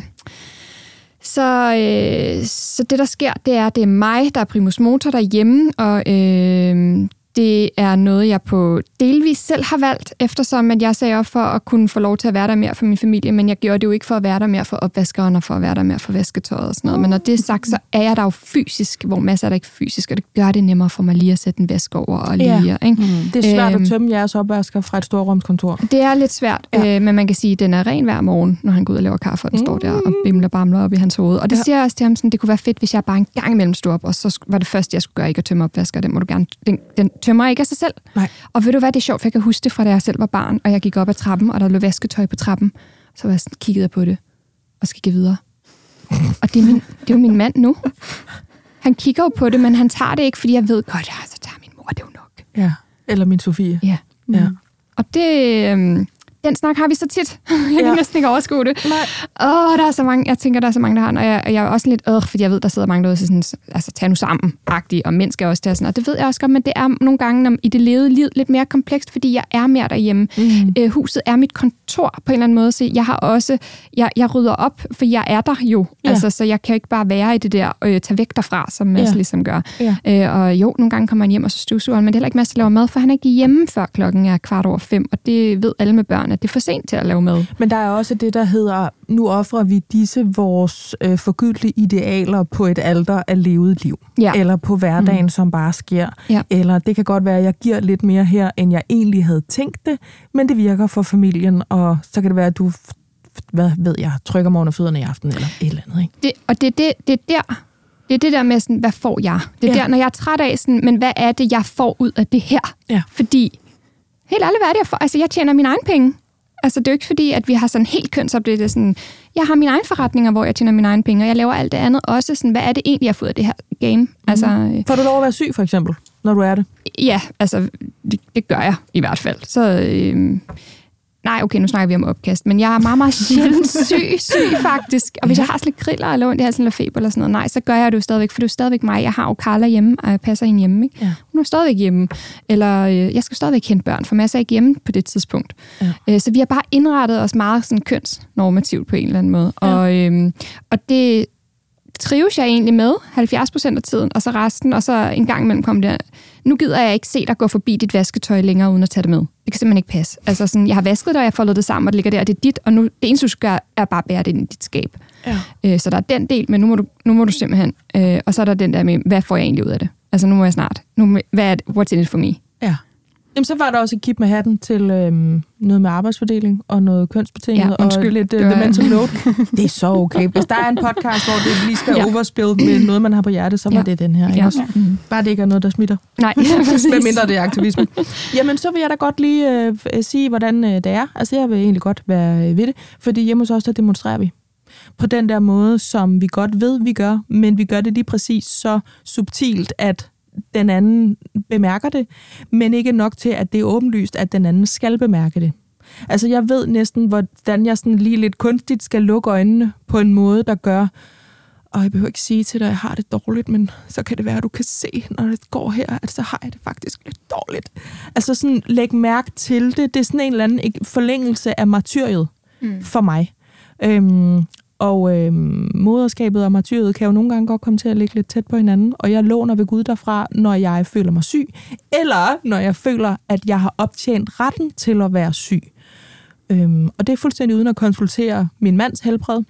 så, øh, så det, der sker, det er, det er mig, der er primus motor derhjemme, og øh, det er noget, jeg på delvis selv har valgt, eftersom at jeg sagde op for at kunne få lov til at være der mere for min familie, men jeg gjorde det jo ikke for at være der mere for opvaskeren og for at være der mere for vasketøjet og sådan noget. Men når det er sagt, så er jeg der jo fysisk, hvor masser er der ikke fysisk, og det gør det nemmere for mig lige at sætte en vask over og lige, Ja. ikke? Det er svært Øhm. at tømme jeres opvasker fra et storrumskontor. Det er lidt svært, Ja. øh, men man kan sige, at den er ren hver morgen, når han går ud og laver kaffe, og den mm. står der og bimler bamler op i hans hoved. Og det Ja. siger jeg også til ham, sådan, det kunne være fedt, hvis jeg bare en gang imellem stod op, og så var det første, jeg skulle gøre, ikke at tømme opvasker. Den, må du gerne, den, den tømmer ikke af sig selv. Nej. Og ved du hvad, det er sjovt, for jeg kan huske det fra, da jeg selv var barn, og jeg gik op ad trappen, og der lå vasketøj på trappen. Så var jeg sådan, kiggede jeg på det, og gik jeg videre. Og det er, min, det er jo min mand nu. Han kigger jo på det, men han tager det ikke, fordi jeg ved godt, ja, så tager min mor det jo nok. Ja. Eller min Sofie. Ja. Ja. Og det, øhm, den snak har vi så tit. Jeg kan Ja. næsten ikke overskue det. Åh, der er så mange, jeg tænker, der er så mange, der har den. Og jeg, jeg er også lidt, øh, fordi jeg ved, der sidder mange derude, og sådan, altså, tag nu sammen, agtig, og skal også tage sådan. Og det ved jeg også godt, men det er nogle gange når, i det levede liv lidt mere komplekst, fordi jeg er mere derhjemme. Mm. Øh, huset er mit kontor på en eller anden måde, så jeg har også, jeg, jeg rydder op, for jeg er der jo. Ja. Altså, så jeg kan ikke bare være i det der, øh, tage væk derfra, som Mads Ja. ja. ligesom gør. Ja. Øh, og jo, nogle gange kommer han hjem, og så støvsuger han, men det er heller ikke Mads, der laver mad, for han er ikke hjemme før klokken er kvart over fem, og det ved alle med børn, at det er for sent til at lave mad. Men der er også det, der hedder, nu offrer vi disse vores øh, forgyldte idealer på et alter af levet liv. Ja. Eller på hverdagen, mm. som bare sker. Ja. Eller det kan godt være, at jeg giver lidt mere her, end jeg egentlig havde tænkt det, men det virker for familien, og så kan det være, at du, hvad ved jeg, trykker mig under fødderne i aften, eller et eller andet. Ikke? Det, og det er det, det er der, det er det der med sådan, hvad får jeg? Det er ja. der, når jeg er træt af sådan, men hvad er det, jeg får ud af det her? Ja. Fordi, helt ærligt, hvad er det, jeg får? Altså, jeg tjener mine egne penge. Altså, det er jo ikke fordi, at vi har sådan helt kønsopdelt. Det sådan, jeg har mine egne forretninger, hvor jeg tjener mine egne penge, og jeg laver alt det andet også. Sådan, hvad er det egentlig, jeg får ud af det her game? Mm. Altså, øh, Får du lov at være syg, for eksempel, når du er det? Ja, altså, det, det gør jeg i hvert fald. Så, øhm, nej, okay, nu snakker vi om opkast, men jeg er meget, meget sjældent syg, syg faktisk. Og hvis jeg har sådan lidt kriller eller ondt i halsen eller feber eller sådan noget, nej, så gør jeg det jo stadigvæk, for det er jo stadigvæk mig. Jeg har jo Carla hjemme, og jeg passer hende hjemme, ikke? Ja. Hun er stadigvæk hjemme. Eller øh, jeg skal stadigvæk hente børn, for masser er ikke hjemme på det tidspunkt. Ja. Øh, så vi har bare indrettet os meget sådan kønsnormativt på en eller anden måde. Ja. Og, øhm, og det trives jeg egentlig med 70 procent af tiden, og så resten, og så en gang imellem kommer det, nu gider jeg ikke se dig gå forbi dit vasketøj længere, uden at tage det med. Det kan simpelthen ikke passe. Altså sådan, jeg har vasket det, og jeg har foldet det sammen, og det ligger der, og det er dit, og nu, det eneste, du skal gøre, er bare at bære det ind i dit skab. Ja. Øh, så der er den del, men nu må du, nu må du simpelthen, øh, og så er der den der med, hvad får jeg egentlig ud af det? Altså nu må jeg snart, nu, hvad er det, what's in it for me? Ja. Jamen, så var der også et kip med hatten til øhm, noget med arbejdsfordeling og noget kønsbetinget Ja, og undskyld. lidt uh, Det the mental load. Det er så okay. Hvis der er en podcast, hvor det lige skal ja. Ja. overspil med noget, man har på hjertet, så var Ja. det den her. Ikke? Ja. også? Mm. Bare det ikke er noget, der smitter. Nej, præcis. Med mindre det er aktivisme. Jamen, så vil jeg da godt lige øh, sige, hvordan øh, det er. Altså, jeg vil egentlig godt være øh, ved det, fordi hjemme hos os, der demonstrerer vi. På den der måde, som vi godt ved, vi gør, men vi gør det lige præcis så subtilt, at den anden bemærker det, men ikke nok til, at det er åbenlyst, at den anden skal bemærke det. Altså, jeg ved næsten, hvordan jeg sådan lige lidt kunstigt skal lukke øjnene på en måde, der gør, og jeg behøver ikke sige til dig, at jeg har det dårligt, men så kan det være, at du kan se, når det går her, at så har jeg det faktisk lidt dårligt. Altså sådan, læg mærke til det. Det er sådan en eller anden forlængelse af martyriet mm. for mig. Øhm, og øh, moderskabet og martyriet kan jo nogle gange godt komme til at ligge lidt tæt på hinanden, og jeg låner ved Gud derfra, når jeg føler mig syg, eller når jeg føler, at jeg har optjent retten til at være syg. Øhm, og det er fuldstændig uden at konsultere min mands helbred,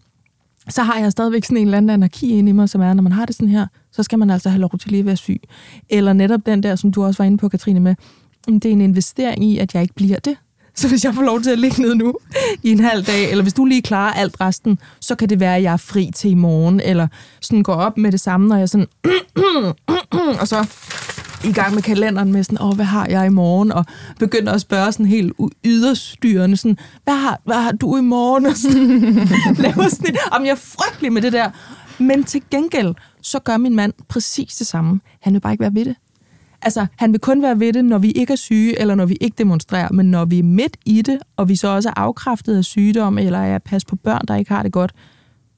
så har jeg stadigvæk sådan en eller anden anarki inde i mig, som er, når man har det sådan her, så skal man altså have lov til lige at være syg. Eller netop den der, som du også var inde på, Katrine, med, det er en investering i, at jeg ikke bliver det. Så hvis jeg får lov til at ligge ned nu i en halv dag, eller hvis du lige klarer alt resten, så kan det være, at jeg er fri til i morgen, eller sådan går op med det samme, når jeg sådan, og så i gang med kalenderen med sådan, åh, hvad har jeg i morgen? Og begynder at spørge sådan helt yderstyrende, sådan, hvad har, hvad har du i morgen? Og sådan, laver sådan, om jeg er frygtelig med det der. Men til gengæld, så gør min mand præcis det samme. Han vil bare ikke være ved det. Altså, han vil kun være ved det, når vi ikke er syge, eller når vi ikke demonstrerer. Men når vi er midt i det, og vi så også er afkræftet af sygdom, eller er pas på børn, der ikke har det godt,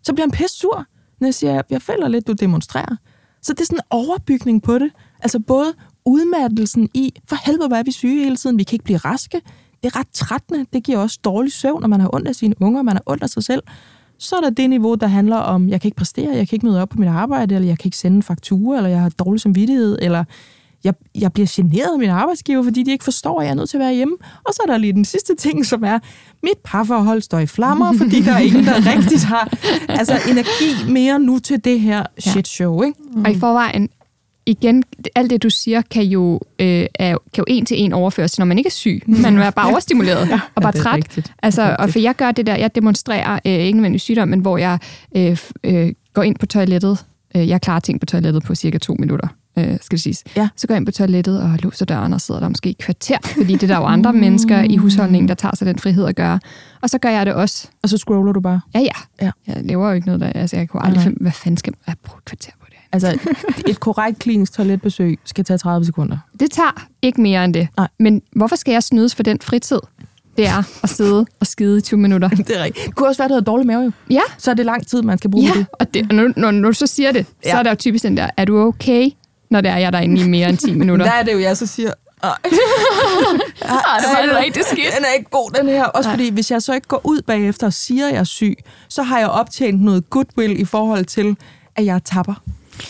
så bliver han pisse sur, når jeg siger, jeg føler lidt, du demonstrerer. Så det er sådan en overbygning på det. Altså både udmattelsen i, for helvede, hvor er vi syge hele tiden, vi kan ikke blive raske. Det er ret trættende. Det giver også dårlig søvn, når man har ondt af sine unger, man har ondt af sig selv. Så er der det niveau, der handler om, jeg kan ikke præstere, jeg kan ikke møde op på mit arbejde, eller jeg kan ikke sende en faktura, eller jeg har dårlig samvittighed, eller jeg, jeg bliver generet af min arbejdsgiver, fordi de ikke forstår, at jeg er nødt til at være hjemme. Og så er der lige den sidste ting, som er, mit parforhold står i flammer, fordi der er ingen, der rigtigt har altså, energi mere nu til det her shit show. Ikke? Mm. Og i forvejen, igen, alt det du siger, kan jo, øh, er, kan jo en til en overføres når man ikke er syg. Man er bare overstimuleret ja. og bare ja, træt. Rigtigt. Altså, og for jeg gør det der, jeg demonstrerer øh, ikke nødvendigvis sygdom, men hvor jeg øh, øh, går ind på toilettet. Øh, jeg klarer ting på toilettet på cirka to minutter øh, skal det siges. Ja. Så går jeg ind på toilettet og låser døren og sidder der måske i kvarter, fordi det er der jo andre mennesker i husholdningen, der tager sig den frihed at gøre. Og så gør jeg det også. Og så scroller du bare? Ja, ja. ja. Jeg lever jo ikke noget der. Altså, jeg kunne aldrig finde, hvad fanden skal jeg bruge et kvarter på det? Altså, et korrekt klinisk toiletbesøg skal tage 30 sekunder. Det tager ikke mere end det. Nej. Men hvorfor skal jeg snydes for den fritid? det er at sidde og skide i 20 minutter. det er rigtigt. Det kunne også være, at du havde dårlig mave jo. Ja. Så er det lang tid, man skal bruge ja, det. og, det, og når, når, når du så siger det, ja. så er der jo typisk den der, er du okay? Når det er, jeg er derinde i mere end 10 minutter. der er det jo, jeg så siger, Ej, det var rigtig skidt. Den er ikke god, den her. Også Nej. fordi, hvis jeg så ikke går ud bagefter og siger, at jeg er syg, så har jeg optjent noget goodwill i forhold til, at jeg tapper.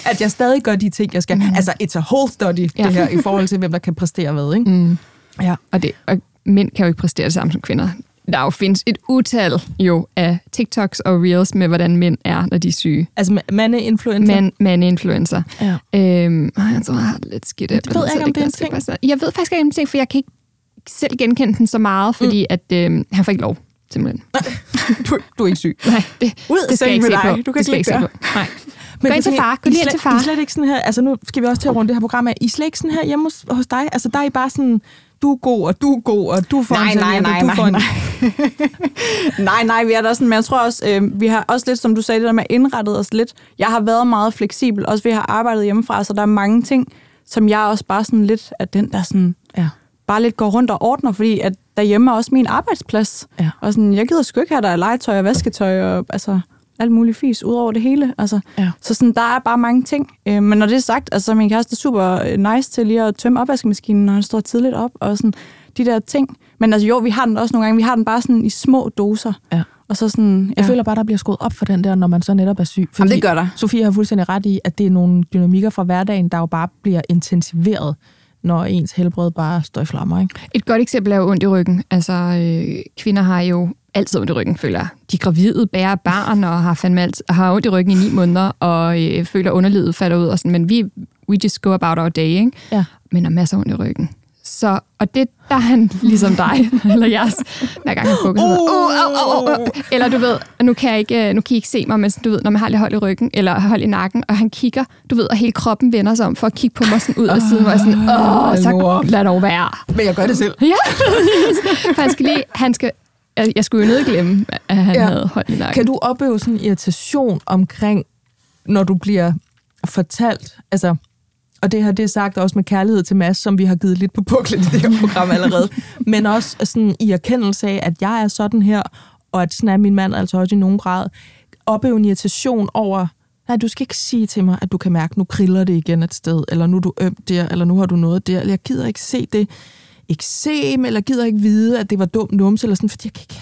At jeg stadig gør de ting, jeg skal. Mm. Altså, it's a whole study, ja. det her, i forhold til, hvem der kan præstere hvad, ikke? Mm. Ja. Og, det, og mænd kan jo ikke præstere det samme som kvinder der jo findes et utal jo af TikToks og Reels med, hvordan mænd er, når de er syge. Altså mande-influencer? Man, mande-influencer. Ja. Øhm, jeg tror, jeg har det lidt skidt. Det ved jeg ikke, om det er en ting. Jeg ved faktisk ikke, om det er en ting, for jeg kan ikke selv genkende den så meget, fordi mm. at øh, han får ikke lov, simpelthen. du, du er ikke syg. Nej, det, Ud det skal jeg ikke se dig. på. Du kan det skal ikke se på. Nej. Men gå ind til far. Gå lige ind til far. I slet ikke sådan her, altså nu skal vi også til at runde det her program af. I slet ikke sådan her hjemme hos, hos dig. Altså der er I bare sådan, du er god, og du er god, og du får nej, en nej, nej, du nej, får en... nej. nej, nej, vi er der sådan, men jeg tror også, øh, vi har også lidt, som du sagde, det der med indrettet os lidt. Jeg har været meget fleksibel, også vi har arbejdet hjemmefra, så der er mange ting, som jeg også bare sådan lidt, at den der sådan, ja. bare lidt går rundt og ordner, fordi at derhjemme er også min arbejdsplads. Ja. Og sådan, jeg gider sgu ikke have, der er legetøj og vasketøj, og altså, alt muligt fis ud over det hele. Altså, ja. Så sådan, der er bare mange ting. Øh, men når det er sagt, altså min kæreste er super øh, nice til lige at tømme opvaskemaskinen, når han står tidligt op, og sådan de der ting. Men altså jo, vi har den også nogle gange, vi har den bare sådan i små doser. Ja. Og så sådan, ja. Jeg føler bare, der bliver skruet op for den der, når man så netop er syg. Fordi Jamen, det gør der. Sofie har fuldstændig ret i, at det er nogle dynamikker fra hverdagen, der jo bare bliver intensiveret når ens helbred bare står i flammer. Ikke? Et godt eksempel er jo ondt i ryggen. Altså, øh, kvinder har jo altid ondt i ryggen, føler. De gravide, bærer barn og har, fandme alt, har ondt i ryggen i ni måneder, og øh, føler underlivet falder ud. Og sådan, men vi, we just go about our day, ikke? Ja. Men har masser af ondt i ryggen. Så, og det, der er han ligesom dig, eller jeres, hver gang han bukker uh, uh, uh, uh, uh. Eller du ved, nu kan, jeg ikke, øh, nu kan I ikke se mig, men du ved, når man har lidt hold i ryggen, eller hold i nakken, og han kigger, du ved, og hele kroppen vender sig om for at kigge på mig sådan ud af siden, jeg sådan, åh, så lad dog være. Men jeg gør det selv. Ja, han skal lige, han skal, jeg skulle jo nødt glemme, at han ja. havde hold i nakken. Kan du opleve sådan en irritation omkring, når du bliver fortalt, altså og det her det er sagt også med kærlighed til Mads, som vi har givet lidt på buklet i det her program allerede, men også sådan i erkendelse af, at jeg er sådan her, og at sådan er min mand altså også i nogen grad, opleve en irritation over, nej, du skal ikke sige til mig, at du kan mærke, nu kriller det igen et sted, eller nu er du ømt der, eller nu har du noget der, eller jeg gider ikke se det eksem, eller gider ikke vide, at det var dumt nums, eller sådan, fordi jeg kan ikke...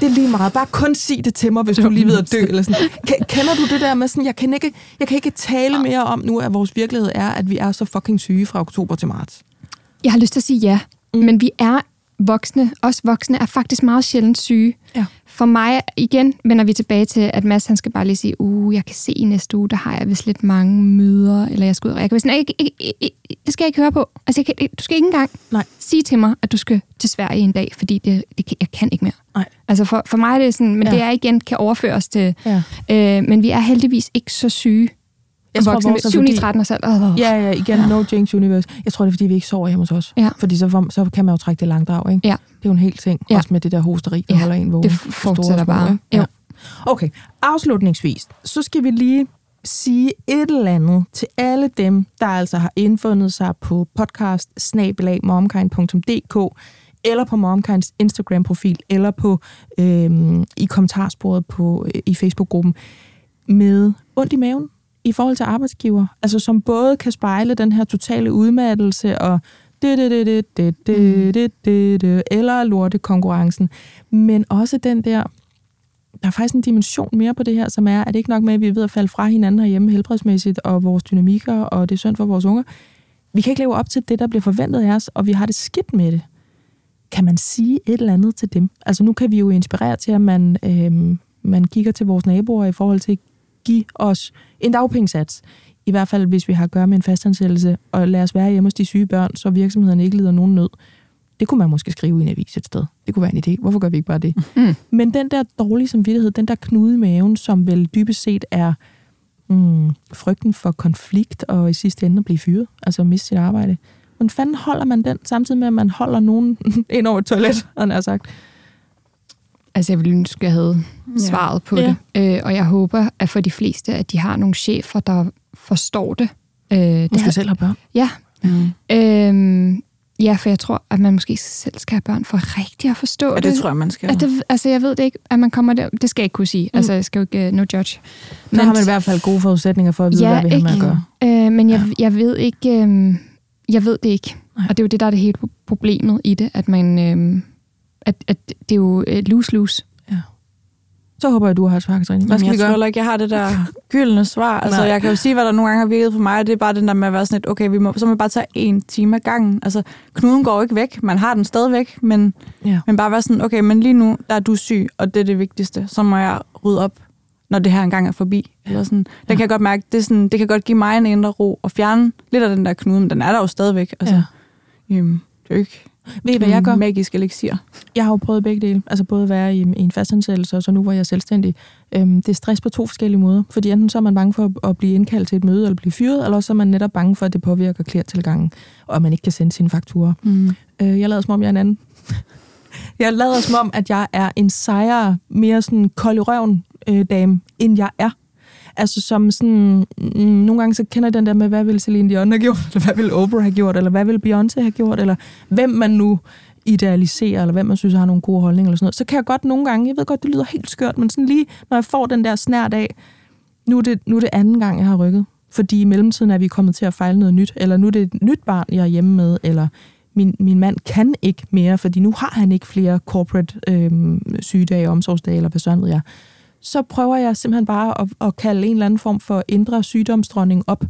Det er lige meget. Bare kun sig det til mig, hvis du lige ved at dø, eller sådan. Kender du det der med sådan, jeg kan ikke, jeg kan ikke tale mere om nu, at vores virkelighed er, at vi er så fucking syge fra oktober til marts? Jeg har lyst til at sige ja, mm. men vi er voksne, os voksne, er faktisk meget sjældent syge. Ja. For mig, igen, vender vi tilbage til, at Mads han skal bare lige sige, uh, jeg kan se i næste uge, der har jeg vist lidt mange møder, eller jeg skal ud og jeg kan sådan, ikke, ikke, ikke, det skal jeg ikke høre på. Altså, jeg kan, du skal ikke engang Nej. sige til mig, at du skal til Sverige en dag, fordi det, det, kan- jeg kan ikke mere. Nej. Altså, for, for mig er det sådan, men ja. det er igen, kan overføres til, Ja. øh, men vi er heldigvis ikke så syge. Jeg tror, vores er 7 fordi- 13 år oh. Ja, ja, igen, no Jinx Universe. Jeg tror, det er, fordi vi ikke sover hjemme hos os. Ja. Fordi så, så kan man jo trække det langdrag, ikke? Ja. Det er jo en hel ting, Ja. også med det der hosteri, der Ja, holder en vågen. det fortsætter bare. Ja. Okay, afslutningsvis, så skal vi lige sige et eller andet til alle dem, der altså har indfundet sig på podcast eller på Momkinds Instagram-profil, eller på øhm, i kommentarsporet på, øh, i Facebook-gruppen, med ondt i maven i forhold til arbejdsgiver. Altså som både kan spejle den her totale udmattelse og det, det, det, det, det, det, det, det, det, eller lorte konkurrencen, men også den der, der er faktisk en dimension mere på det her, som er, at det ikke nok med, at vi er ved at falde fra hinanden herhjemme helbredsmæssigt, og vores dynamikker, og det er synd for vores unger. Vi kan ikke leve op til det, der bliver forventet af os, og vi har det skidt med det. Kan man sige et eller andet til dem? Altså nu kan vi jo inspirere til, at man, øhm, man kigger til vores naboer i forhold til give os en dagpengesats. I hvert fald, hvis vi har at gøre med en fastansættelse, og lad os være hjemme hos de syge børn, så virksomheden ikke lider nogen nød. Det kunne man måske skrive i en avis et sted. Det kunne være en idé. Hvorfor gør vi ikke bare det? Mm. Men den der dårlige samvittighed, den der knude i maven, som vel dybest set er mm, frygten for konflikt og i sidste ende at blive fyret, altså miste sit arbejde. Hvordan fanden holder man den, samtidig med, at man holder nogen ind over et toilet, han har sagt? Altså, jeg ville ønske, at jeg havde svaret på Ja. det. Øh, og jeg håber, at for de fleste, at de har nogle chefer, der forstår det. Øh, det skal har- selv have børn. Ja. Mm. Øhm, ja, for jeg tror, at man måske selv skal have børn for rigtig at forstå Ja, det tror jeg, man skal. At det, altså, jeg ved det ikke, at man kommer der. Det skal jeg ikke kunne sige. Altså, jeg skal jo ikke, uh, no judge. Men, har man i hvert fald gode forudsætninger for at vide, Ja, hvad vi har med at gøre. Øh, men jeg, jeg ved ikke, øhm, jeg ved det ikke. Nej. Og det er jo det, der er det hele problemet i det, at man, øhm, at, at det er jo øh, lose-lose. Så håber jeg, du har Katrine. Hvad Jamen, skal jeg vi tror gøre? heller ikke, jeg har det der gyldne svar. Altså, Nej. jeg kan jo sige, hvad der nogle gange har virket for mig. Det er bare den der med at være sådan lidt, okay, vi må, så må vi bare tage en time ad gangen. Altså, knuden går ikke væk. Man har den stadigvæk, men, Ja. men bare være sådan, okay, men lige nu, der er du syg, og det er det vigtigste. Så må jeg rydde op, når det her engang er forbi. Eller sådan. Der kan jeg godt mærke, det, sådan, det kan godt give mig en indre ro og fjerne lidt af den der knude, men den er der jo stadigvæk. Altså, Ja. ja. øhm, det er jo ikke Ved I, hvad jeg gør? en magisk elixir. Jeg har jo prøvet begge dele. Altså både at være i, i en fastansættelse, og så nu hvor jeg er selvstændig. Øhm, det er stress på to forskellige måder. Fordi enten så er man bange for at, at blive indkaldt til et møde eller blive fyret, eller også er man netop bange for, at det påvirker kliertilgangen, og at man ikke kan sende sine fakturer. Mm. Øh, jeg lader som om, jeg er en anden. Jeg lader som om, at jeg er en sejere, mere sådan kold i røven øh, dame, end jeg er. Altså som sådan, mm, nogle gange så kender den der med, hvad ville Celine Dion have gjort, eller hvad ville Oprah have gjort, eller hvad ville Beyoncé have gjort, eller hvem man nu idealiserer, eller hvem man synes har nogle gode holdninger, eller sådan noget. Så kan jeg godt nogle gange, jeg ved godt, det lyder helt skørt, men sådan lige, når jeg får den der snært af, nu er det, nu er det anden gang, jeg har rykket. Fordi i mellemtiden er vi kommet til at fejle noget nyt, eller nu er det et nyt barn, jeg er hjemme med, eller min, min mand kan ikke mere, fordi nu har han ikke flere corporate øh, sygedage, omsorgsdage, eller hvad sådan ved jeg. Så prøver jeg simpelthen bare at, at kalde en eller anden form for indre sygdomsdronning op,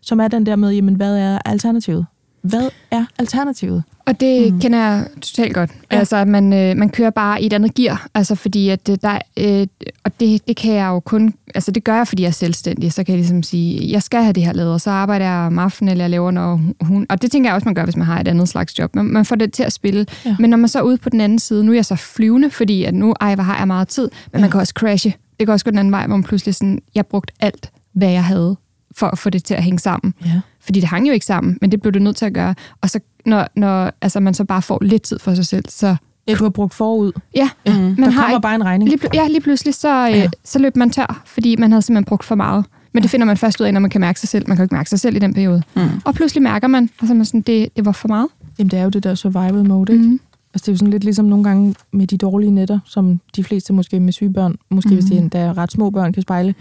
som er den der med, jamen, hvad er alternativet? Hvad er alternativet? Og det Mm. kender jeg totalt godt. Ja. Altså, at man, øh, man kører bare i et andet gear. Altså, fordi at øh, der, øh, og det, det kan jeg jo kun, altså det gør jeg, fordi jeg er selvstændig. Så kan jeg ligesom sige, jeg skal have det her lavet, og så arbejder jeg om aftenen, eller jeg laver når hun. Og det tænker jeg også, man gør, hvis man har et andet slags job. Man, man får det til at spille. Ja. Men når man så er ude på den anden side, nu er jeg så flyvende, fordi at nu, ej, hvor har jeg meget tid. Men Ja. ja. man kan også crashe. Det kan også gå den anden vej, hvor man pludselig sådan, jeg brugt alt, hvad jeg havde, for at få det til at hænge sammen. Ja. Fordi det hang jo ikke sammen, men det blev du nødt til at gøre. Og så når, når altså man så bare får lidt tid for sig selv, så Ja, du har brugt forud. ja, Mm. man der har kommer ikke, bare en regning. lige, ja, lige pludselig så, Ja. ja. øh, så løb man tør, fordi man havde simpelthen brugt for meget. Men det finder man først ud af, når man kan mærke sig selv. Man kan jo ikke mærke sig selv i den periode. Mm. Og pludselig mærker man, og så er man sådan, det, det var for meget. Jamen, det er jo det der survival mode, ikke? Mm. Altså, det er jo sådan lidt ligesom nogle gange med de dårlige nætter, som de fleste måske med syge børn, måske mm. hvis det er endda ret små børn, kan spejle.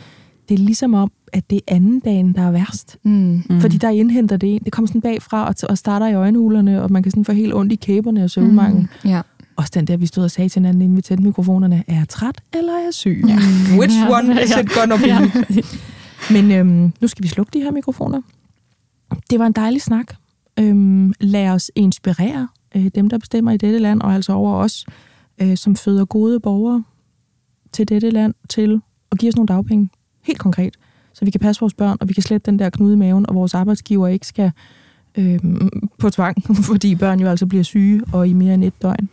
Det er ligesom om, at det er anden dagen, der er værst. Mm. Mm. Fordi der indhenter det en. Det kommer sådan bagfra og, og starter i øjenhulerne, og man kan sådan få helt ondt i kæberne og søvnmangel. Mm. Ja. Også den der, vi stod og sagde til hinanden, inden vi tændte mikrofonerne, er jeg træt eller er jeg syg? Ja. Which Ja. one is it gonna be? Ja. Men øhm, nu skal vi slukke de her mikrofoner. Det var en dejlig snak. Øhm, lad os inspirere øh, dem, der bestemmer i dette land, og altså over os, øh, som føder gode borgere til dette land, til at give os nogle dagpenge. Helt konkret. Så vi kan passe vores børn, og vi kan slette den der knude i maven, og vores arbejdsgiver ikke skal øh, på tvang, fordi børn jo altså bliver syge, og i mere end et døgn.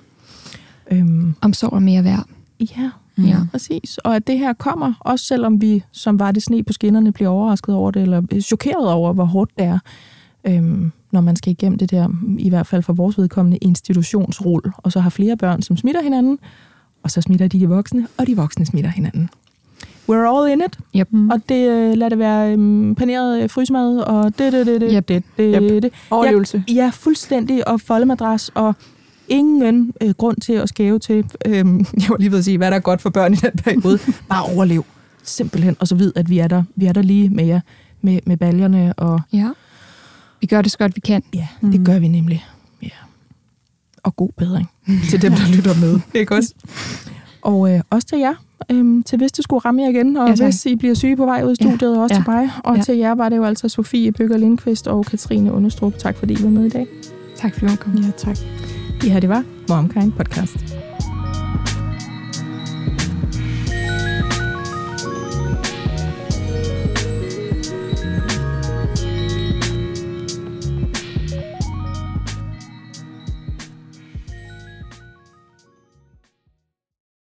Øhm, Omsorg er mere værd. Ja, mm. ja, præcis. Og at det her kommer, også selvom vi, som var det sne på skinnerne, bliver overrasket over det, eller chokeret over, hvor hårdt det er, øhm, når man skal igennem det der, i hvert fald for vores vedkommende, institutionsrull, og så har flere børn, som smitter hinanden, og så smitter de de voksne, og de voksne smitter hinanden. We're all in it. Yep. Og det, øh, lad det være um, paneret øh, frysmad, og det, det, det, det, yep. det, det, yep. det. Overlevelse. Ja, ja, fuldstændig, og foldemadras, og ingen øh, grund til at skæve til, øh, jeg var lige ved at sige, hvad der er godt for børn i den periode. Bare overlev, simpelthen, og så vid, at vi er der, vi er der lige med jer, med, med baljerne. Og, ja, vi gør det så godt, vi kan. Ja, det mm. gør vi nemlig. Ja. Og god bedring til dem, der lytter med. Ikke også? Og øh, også til jer, øhm, til hvis det skulle ramme jer igen, og ja, hvis I bliver syge på vej ud i studiet, ja. også ja. til mig. Og ja. til jer var det jo altså Sofie Bøger Lindqvist og Katrine Understrup. Tak fordi I var med i dag. Tak fordi du kom. Ja, tak. Det her, det var MomKind Podcast.